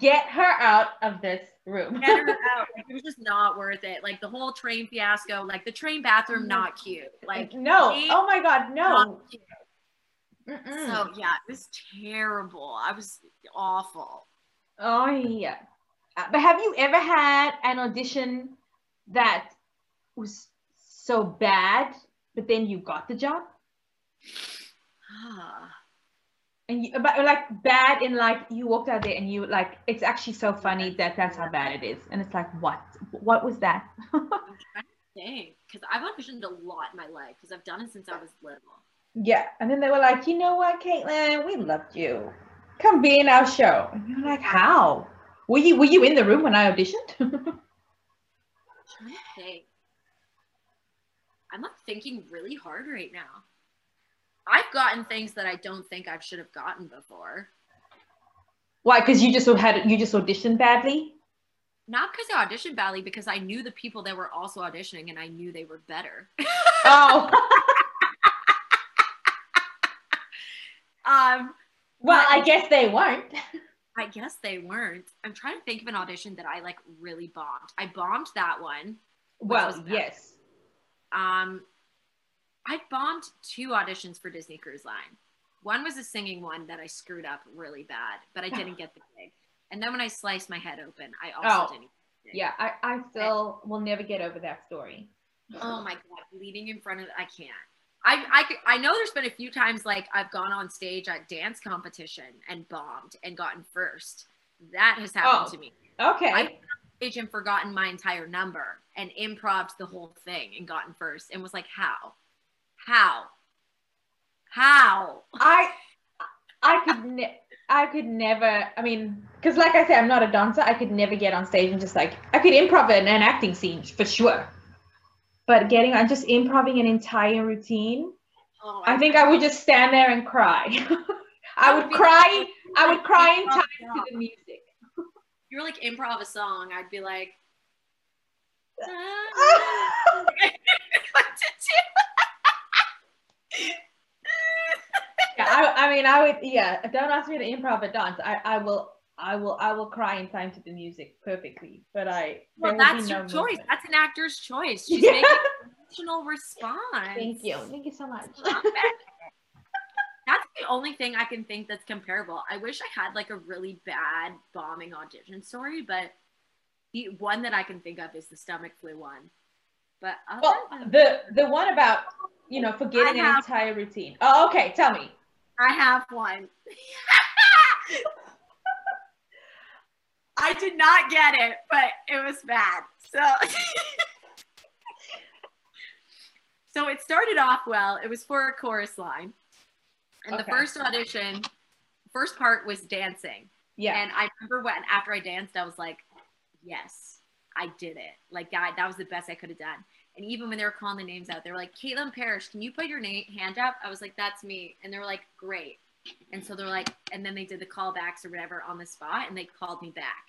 Speaker 1: Get her out of this room.
Speaker 2: Get her out. Like, it was just not worth it. Like the whole train fiasco. Like the train bathroom, not cute. Like
Speaker 1: no. Oh my god, no.
Speaker 2: So yeah, it was terrible. I was awful.
Speaker 1: Oh yeah. Uh, but have you ever had an audition that was so bad, but then you got the job? and you, but like bad in like you walked out there and you like it's actually so funny that that's how bad it is, and it's like what what was that?
Speaker 2: I'm trying think because I've auditioned a lot in my life because I've done it since I was little.
Speaker 1: Yeah. And then they were like, you know what, Caitlin, we loved you. Come be in our show. And you're like, how? Were you were you in the room when I auditioned?
Speaker 2: I'm trying to think. I'm like thinking really hard right now. I've gotten things that I don't think I should have gotten before.
Speaker 1: Why? Because you just had you just auditioned badly?
Speaker 2: Not because I auditioned badly, because I knew the people that were also auditioning and I knew they were better.
Speaker 1: Oh.
Speaker 2: Um,
Speaker 1: well, I guess they weren't.
Speaker 2: I guess they weren't. I'm trying to think of an audition that I like really bombed. I bombed that one.
Speaker 1: Well, yes.
Speaker 2: Um, I bombed two auditions for Disney Cruise Line. One was a singing one that I screwed up really bad, but I didn't get the gig. And then when I sliced my head open, I also oh, didn't.
Speaker 1: Yeah, I, I still will never get over that story.
Speaker 2: Oh my god, bleeding in front of I can't. I, I, I know there's been a few times like I've gone on stage at dance competition and bombed and gotten first. That has happened
Speaker 1: oh,
Speaker 2: to me.
Speaker 1: Okay.
Speaker 2: I've stage and forgotten my entire number and improved the whole thing and gotten first and was like, how? How? How?
Speaker 1: I I could ne- I could never. I mean, because like I said, I'm not a dancer. I could never get on stage and just like I could improv an, an acting scene for sure but getting on just improving an entire routine oh, i think i would just stand there and cry i would cry i would cry in time to the music
Speaker 2: you're like improv a song i'd be like what
Speaker 1: to do yeah I, I mean i would yeah don't ask me to improv a dance i i will I will I will cry in time to the music perfectly, but I
Speaker 2: well that's no your choice. Movement. That's an actor's choice. She's yeah. making an emotional response.
Speaker 1: Thank you. Thank you so much.
Speaker 2: that's the only thing I can think that's comparable. I wish I had like a really bad bombing audition story, but the one that I can think of is the stomach flu one. But
Speaker 1: well, the the one about you know forgetting an entire routine. Oh, okay. Tell me.
Speaker 2: I have one. I did not get it, but it was bad. So So it started off well. It was for a chorus line. And okay. the first audition, first part was dancing.
Speaker 1: Yeah.
Speaker 2: And I remember when after I danced, I was like, yes, I did it. Like that, that was the best I could have done. And even when they were calling the names out, they were like, Caitlin Parrish, can you put your name hand up? I was like, that's me. And they were like, great. And so they're like, and then they did the callbacks or whatever on the spot and they called me back.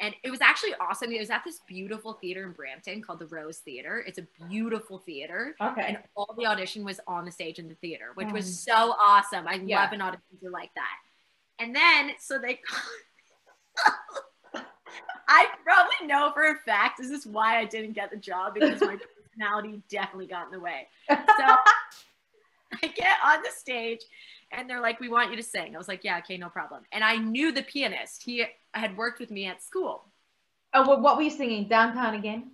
Speaker 2: And it was actually awesome. It was at this beautiful theater in Brampton called the Rose Theater. It's a beautiful theater.
Speaker 1: Okay.
Speaker 2: And all the audition was on the stage in the theater, which was mm. so awesome. I yeah. love an audition like that. And then, so they, I probably know for a fact is this is why I didn't get the job because my personality definitely got in the way. So I get on the stage and they're like, we want you to sing. I was like, yeah, okay, no problem. And I knew the pianist. He had worked with me at school.
Speaker 1: Oh, well, what were you singing? Downtown again?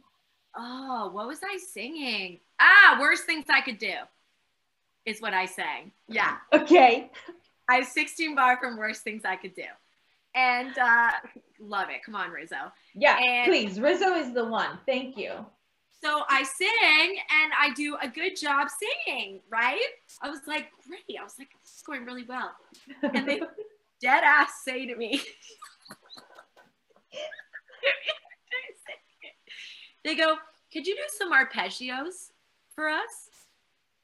Speaker 2: Oh, what was I singing? Ah, worst things I could do. is what I sang. Yeah.
Speaker 1: Okay.
Speaker 2: I have 16 bar from worst things I could do. And uh love it. Come on, Rizzo.
Speaker 1: Yeah,
Speaker 2: And-
Speaker 1: please. Rizzo is the one. Thank you.
Speaker 2: So I sing and I do a good job singing, right? I was like, great. I was like, this is going really well. And they dead ass say to me, they go, could you do some arpeggios for us?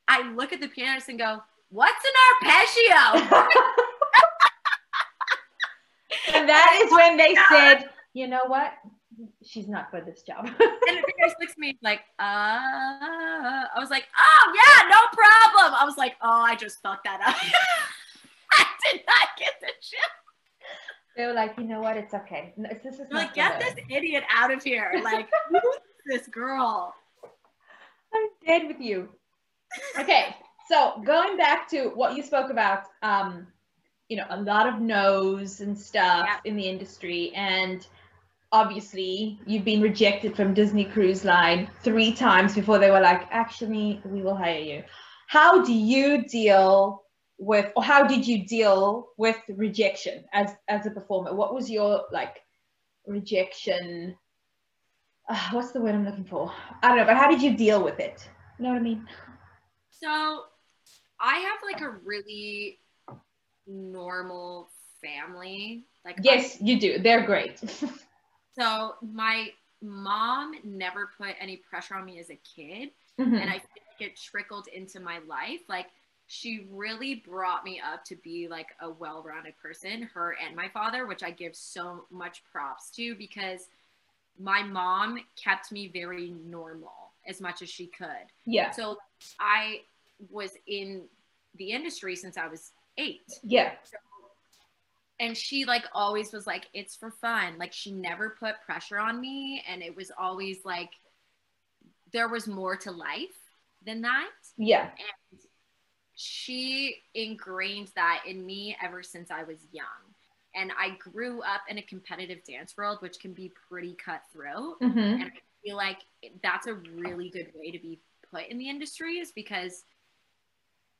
Speaker 2: I look at the pianist and go, what's an arpeggio?
Speaker 1: and that is when they said, you know what? She's not for this job.
Speaker 2: And the pianist looks at me like, uh, I was like, oh yeah, no problem. I was like, oh, I just fucked that up. I did not get the joke.
Speaker 1: they were like, you know what? It's okay. No, this is
Speaker 2: like, get this idiot out of here. Like, who's this girl?
Speaker 1: I'm dead with you. Okay, so going back to what you spoke about, um, you know, a lot of no's and stuff
Speaker 2: Yeah.
Speaker 1: in the industry, and obviously you've been rejected from Disney Cruise Line three times before they were like, actually, we will hire you. How do you deal with, or how did you deal with rejection as as a performer? What was your like rejection? Uh, what's the word I'm looking for? I don't know, but how did you deal with it? You know what I mean?
Speaker 2: So I have like a really normal family. Like I-
Speaker 1: Yes, you do. They're great.
Speaker 2: so my mom never put any pressure on me as a kid.
Speaker 1: Mhm.
Speaker 2: and I think it trickled into my life. Like she really brought me up to be like a well-rounded person, her and my father, which I give so much props to because my mom kept me very normal as much as she could.
Speaker 1: yeah,
Speaker 2: So I was in the industry since I was 8
Speaker 1: yeah,
Speaker 2: and she like always was like it's for fun. Like she never put pressure on me and it was always like there was more to life than that.
Speaker 1: Yeah,
Speaker 2: and she ingrained that in me ever since I was young. And I grew up in a competitive dance world which can be pretty cutthroat.
Speaker 1: Hmm
Speaker 2: and I feel like that's a really good way to be put in the industry is because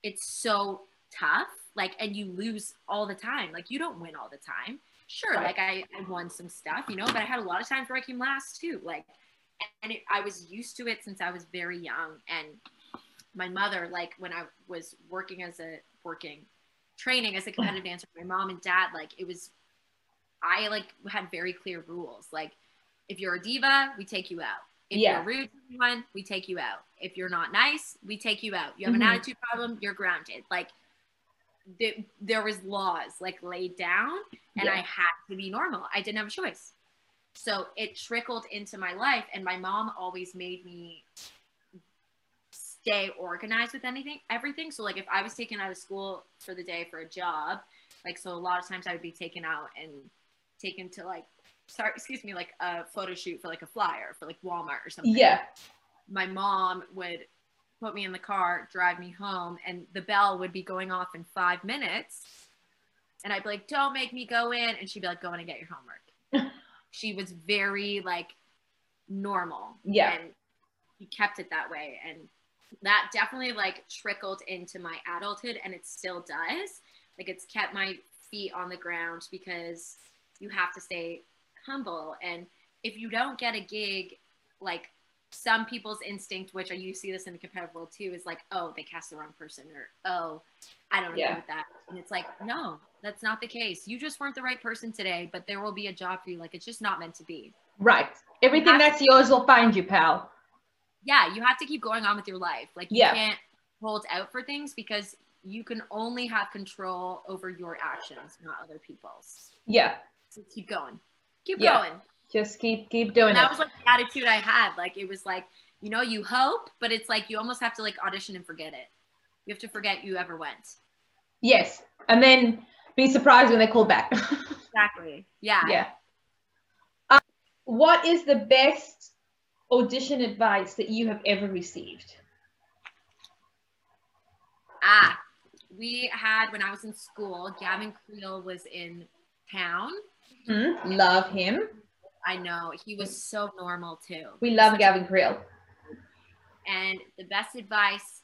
Speaker 2: it's so tough. Like, and you lose all the time. Like, you don't win all the time. Sure,
Speaker 1: Right.
Speaker 2: like I, I won some stuff, you know, but I had a lot of times where I came last too. Like, and it, I was used to it since I was very young. And my mother, like, when I was working as a working training as a competitive dancer, my mom and dad, like, it was, I like had very clear rules. Like, if you're a diva, we take you out. If
Speaker 1: Yeah.
Speaker 2: you're rude to anyone, we take you out. If you're not nice, we take you out. You have
Speaker 1: Mhm.
Speaker 2: an attitude problem, you're grounded. Like th- there was laws like laid down, and
Speaker 1: Yeah.
Speaker 2: I had to be normal. I didn't have a choice. So it trickled into my life, and my mom always made me stay organized with anything, everything. So like if I was taken out of school for the day for a job, like so a lot of times I would be taken out and taken to like sorry, excuse me, like a photo shoot for like a flyer for like Walmart or something.
Speaker 1: yeah,
Speaker 2: My mom would put me in the car, drive me home, and the bell would be going off in five minutes. And I'd be like, don't make me go in. And she'd be like, go in and get your homework. she was very like normal.
Speaker 1: Yeah.
Speaker 2: And he kept it that way. And that definitely like trickled into my adulthood and it still does. Like it's kept my feet on the ground because you have to stay humble. And if you don't get a gig, like some people's instinct, which I you see this in the competitive world too, is like, oh, they cast the wrong person, or oh, I don't agree
Speaker 1: Yeah.
Speaker 2: with that. And it's like, no, that's not the case. You just weren't the right person today, but there will be a job for you. Like it's just not meant to be.
Speaker 1: right. Everything
Speaker 2: have to-
Speaker 1: that's yours will find you, pal.
Speaker 2: Yeah, you have to keep going on with your life. Like you
Speaker 1: Yeah.
Speaker 2: can't hold out for things because you can only have control over your actions, not other people's.
Speaker 1: Yeah,
Speaker 2: So keep going. Keep
Speaker 1: Yeah.
Speaker 2: going.
Speaker 1: Just keep keep doing
Speaker 2: And that
Speaker 1: it.
Speaker 2: was like the attitude I had. Like it was like, you know, you hope, but it's like you almost have to like audition and forget it. You have to forget you ever went.
Speaker 1: yes, and then be surprised when they call back.
Speaker 2: Exactly. Yeah.
Speaker 1: yeah. Um, what is the best audition advice that you have ever received?
Speaker 2: Ah, we had when I was in school, Gavin Creel was in town.
Speaker 1: Hmm? Love him.
Speaker 2: I know he was so normal too.
Speaker 1: We love Gavin Creel.
Speaker 2: And the best advice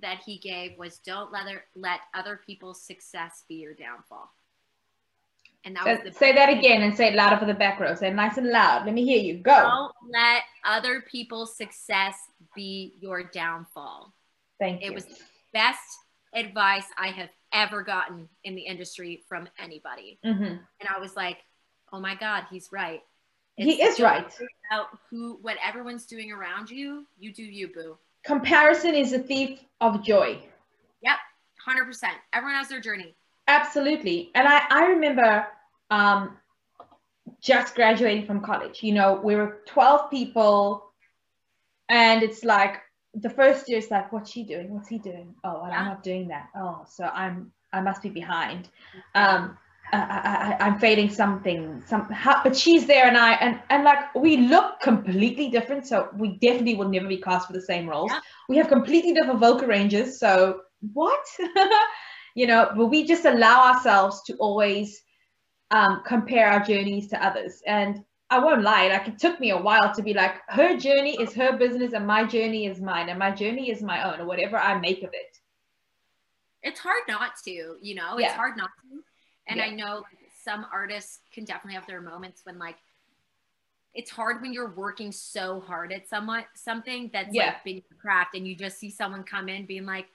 Speaker 2: that he gave was don't let other, let other people's success be your downfall.
Speaker 1: And that was the say that again and say it louder for the back row. Say it nice and loud. Let me hear you. Go.
Speaker 2: Don't let other people's success be your downfall.
Speaker 1: Thank you.
Speaker 2: It was the best advice I have ever gotten in the industry from anybody.
Speaker 1: Mm-hmm.
Speaker 2: And I was like, oh my God, he's right.
Speaker 1: It's he is right.
Speaker 2: Who, what everyone's doing around you, you do you, boo.
Speaker 1: Comparison is a thief of joy.
Speaker 2: Yep, 100%. Everyone has their journey.
Speaker 1: Absolutely. And I, I remember um, just graduating from college. You know, we were 12 people, and it's like the first year is like, what's she doing? What's he doing? Oh, yeah. I'm not doing that. Oh, so I'm I must be behind. Um, I, I, am failing something, some, but she's there and I, and, and like we look completely different. So we definitely will never be cast for the same roles. Yeah. We have completely different vocal ranges. So what, you know, but we just allow ourselves to always um, compare our journeys to others. And I won't lie, like it took me a while to be like, her journey is her business and my journey is mine and my journey is my own or whatever I make of it.
Speaker 2: It's hard not to, you know, it's yeah. hard not to and yeah. I know like, some artists can definitely have their moments when like it's hard when you're working so hard at somewhat something that's yeah. like being craft and you just see someone come in being like,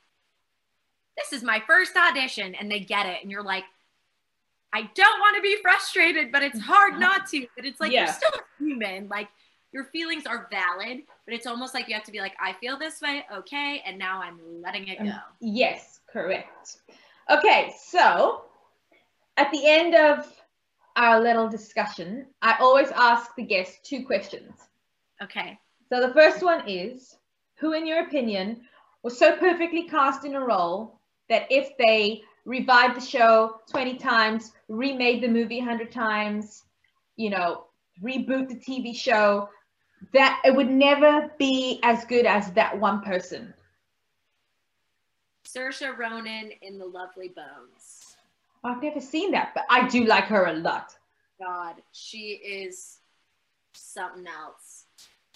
Speaker 2: This is my first audition and they get it and you're like, I don't want to be frustrated, but it's hard not to. But it's like yeah. you're still human. Like your feelings are valid, but it's almost like you have to be like, I feel this way, okay, and now I'm letting it go. Um,
Speaker 1: yes, correct. Okay, so at the end of our little discussion, I always ask the guests two questions.
Speaker 2: Okay.
Speaker 1: So the first one is Who, in your opinion, was so perfectly cast in a role that if they revived the show 20 times, remade the movie 100 times, you know, reboot the TV show, that it would never be as good as that one person?
Speaker 2: Saoirse Ronan in The Lovely Bones.
Speaker 1: I've never seen that, but I do like her a lot.
Speaker 2: God, she is something else.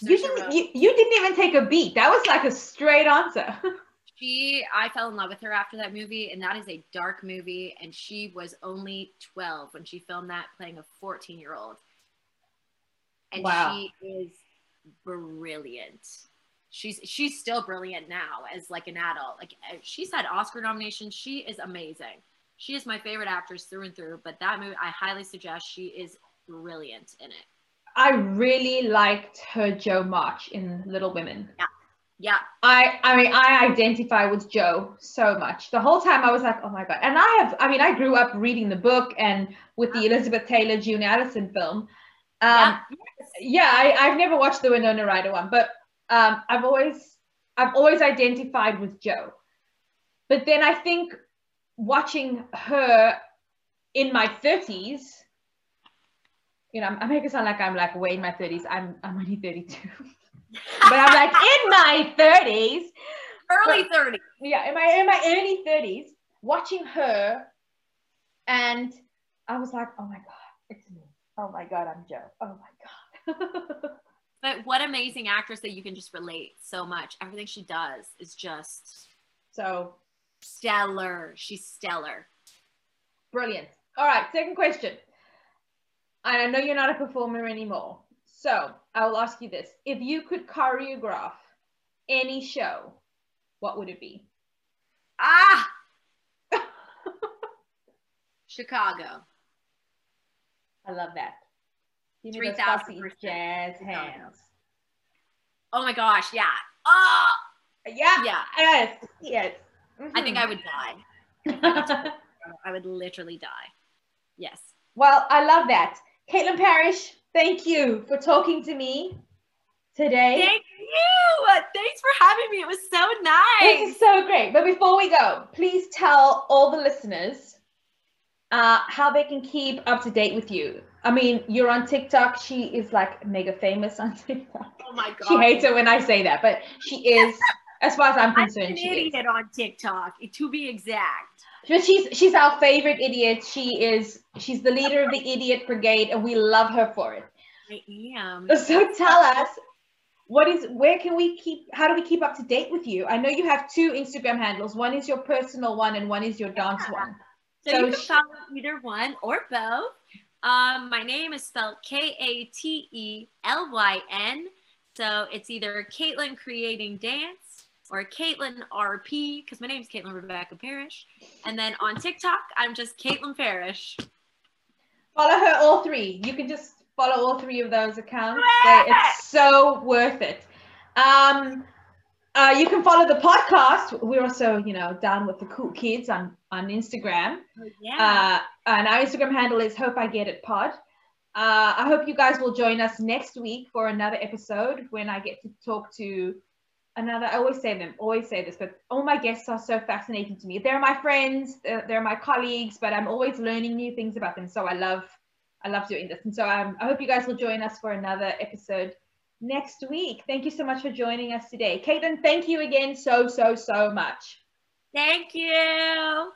Speaker 1: you didn't, you, you didn't even take a beat. That was like a straight answer.
Speaker 2: she, I fell in love with her after that movie, and that is a dark movie. And she was only 12 when she filmed that, playing a 14 year old. And wow. she is brilliant. She's she's still brilliant now as like an adult. Like uh, she's had Oscar nominations. She is amazing she is my favorite actress through and through. But that movie, I highly suggest. She is brilliant in it.
Speaker 1: I really liked her Jo March in Little Women.
Speaker 2: Yeah. Yeah.
Speaker 1: I I mean I identify with Jo so much. The whole time I was like, oh my god. And I have I mean I grew up reading the book and with the Elizabeth Taylor June Allyson film. Um, yeah, yeah I, I've never watched the Winona Ryder one, but um, I've always I've always identified with Jo. But then I think watching her in my 30s, you know, I make it sound like I'm like way in my 30s. I'm I'm only 32. but I'm like in my 30s.
Speaker 2: Early 30s.
Speaker 1: Yeah, in my in my early 30s, watching her and I was like, oh my God, it's me. Oh my God, I'm Jo. Oh my God.
Speaker 2: but what amazing actress that you can just relate so much. Everything she does is just
Speaker 1: so
Speaker 2: stellar. She's stellar.
Speaker 1: Brilliant. All right, second question. I know you're not a performer anymore. So I will ask you this. If you could choreograph any show, what would it be?
Speaker 2: Ah! Chicago.
Speaker 1: I love that.
Speaker 2: Give 3,000
Speaker 1: jazz hands.
Speaker 2: Oh my gosh, yeah. Oh!
Speaker 1: Yeah.
Speaker 2: Yeah.
Speaker 1: Yes. Yes.
Speaker 2: Mm-hmm. I think I would die. I would literally die. Yes.
Speaker 1: Well, I love that. Katelyn Parrish, thank you for talking to me today.
Speaker 2: Thank you. Thanks for having me. It was so nice.
Speaker 1: This is so great. But before we go, please tell all the listeners uh, how they can keep up to date with you. I mean, you're on TikTok. She is like mega famous on TikTok.
Speaker 2: Oh my god.
Speaker 1: She hates it when I say that, but she is as far as I'm concerned.
Speaker 2: I'm an idiot on TikTok, to be exact.
Speaker 1: But she's she's our favorite idiot. She is she's the leader of the idiot brigade, and we love her for it.
Speaker 2: I am.
Speaker 1: So tell us what is where can we keep how do we keep up to date with you i know you have two instagram handles one is your personal one and one is your dance yeah. one
Speaker 2: so, so, you can follow either one or both um, my name is spelled k-a-t-e-l-y-n so it's either katelyn creating dance or katelyn rp because my name is katelyn rebecca parrish and then on tiktok i'm just katelyn parrish
Speaker 1: follow her all three you can just follow all three of those accounts. It's so worth it. Um, uh, you can follow the podcast. We're also, you know, down with the cool kids on on Instagram. Oh, yeah. Uh, and our Instagram handle is Hope I Get It Pod. Uh, I hope you guys will join us next week for another episode when I get to talk to another. I always say them, always say this, but all my guests are so fascinating to me. They're my friends, they're, they're my colleagues, but I'm always learning new things about them. So I love I love doing this. And so um, I hope you guys will join us for another episode next week. Thank you so much for joining us today. Katelyn, thank you again so, so, so much.
Speaker 2: Thank you.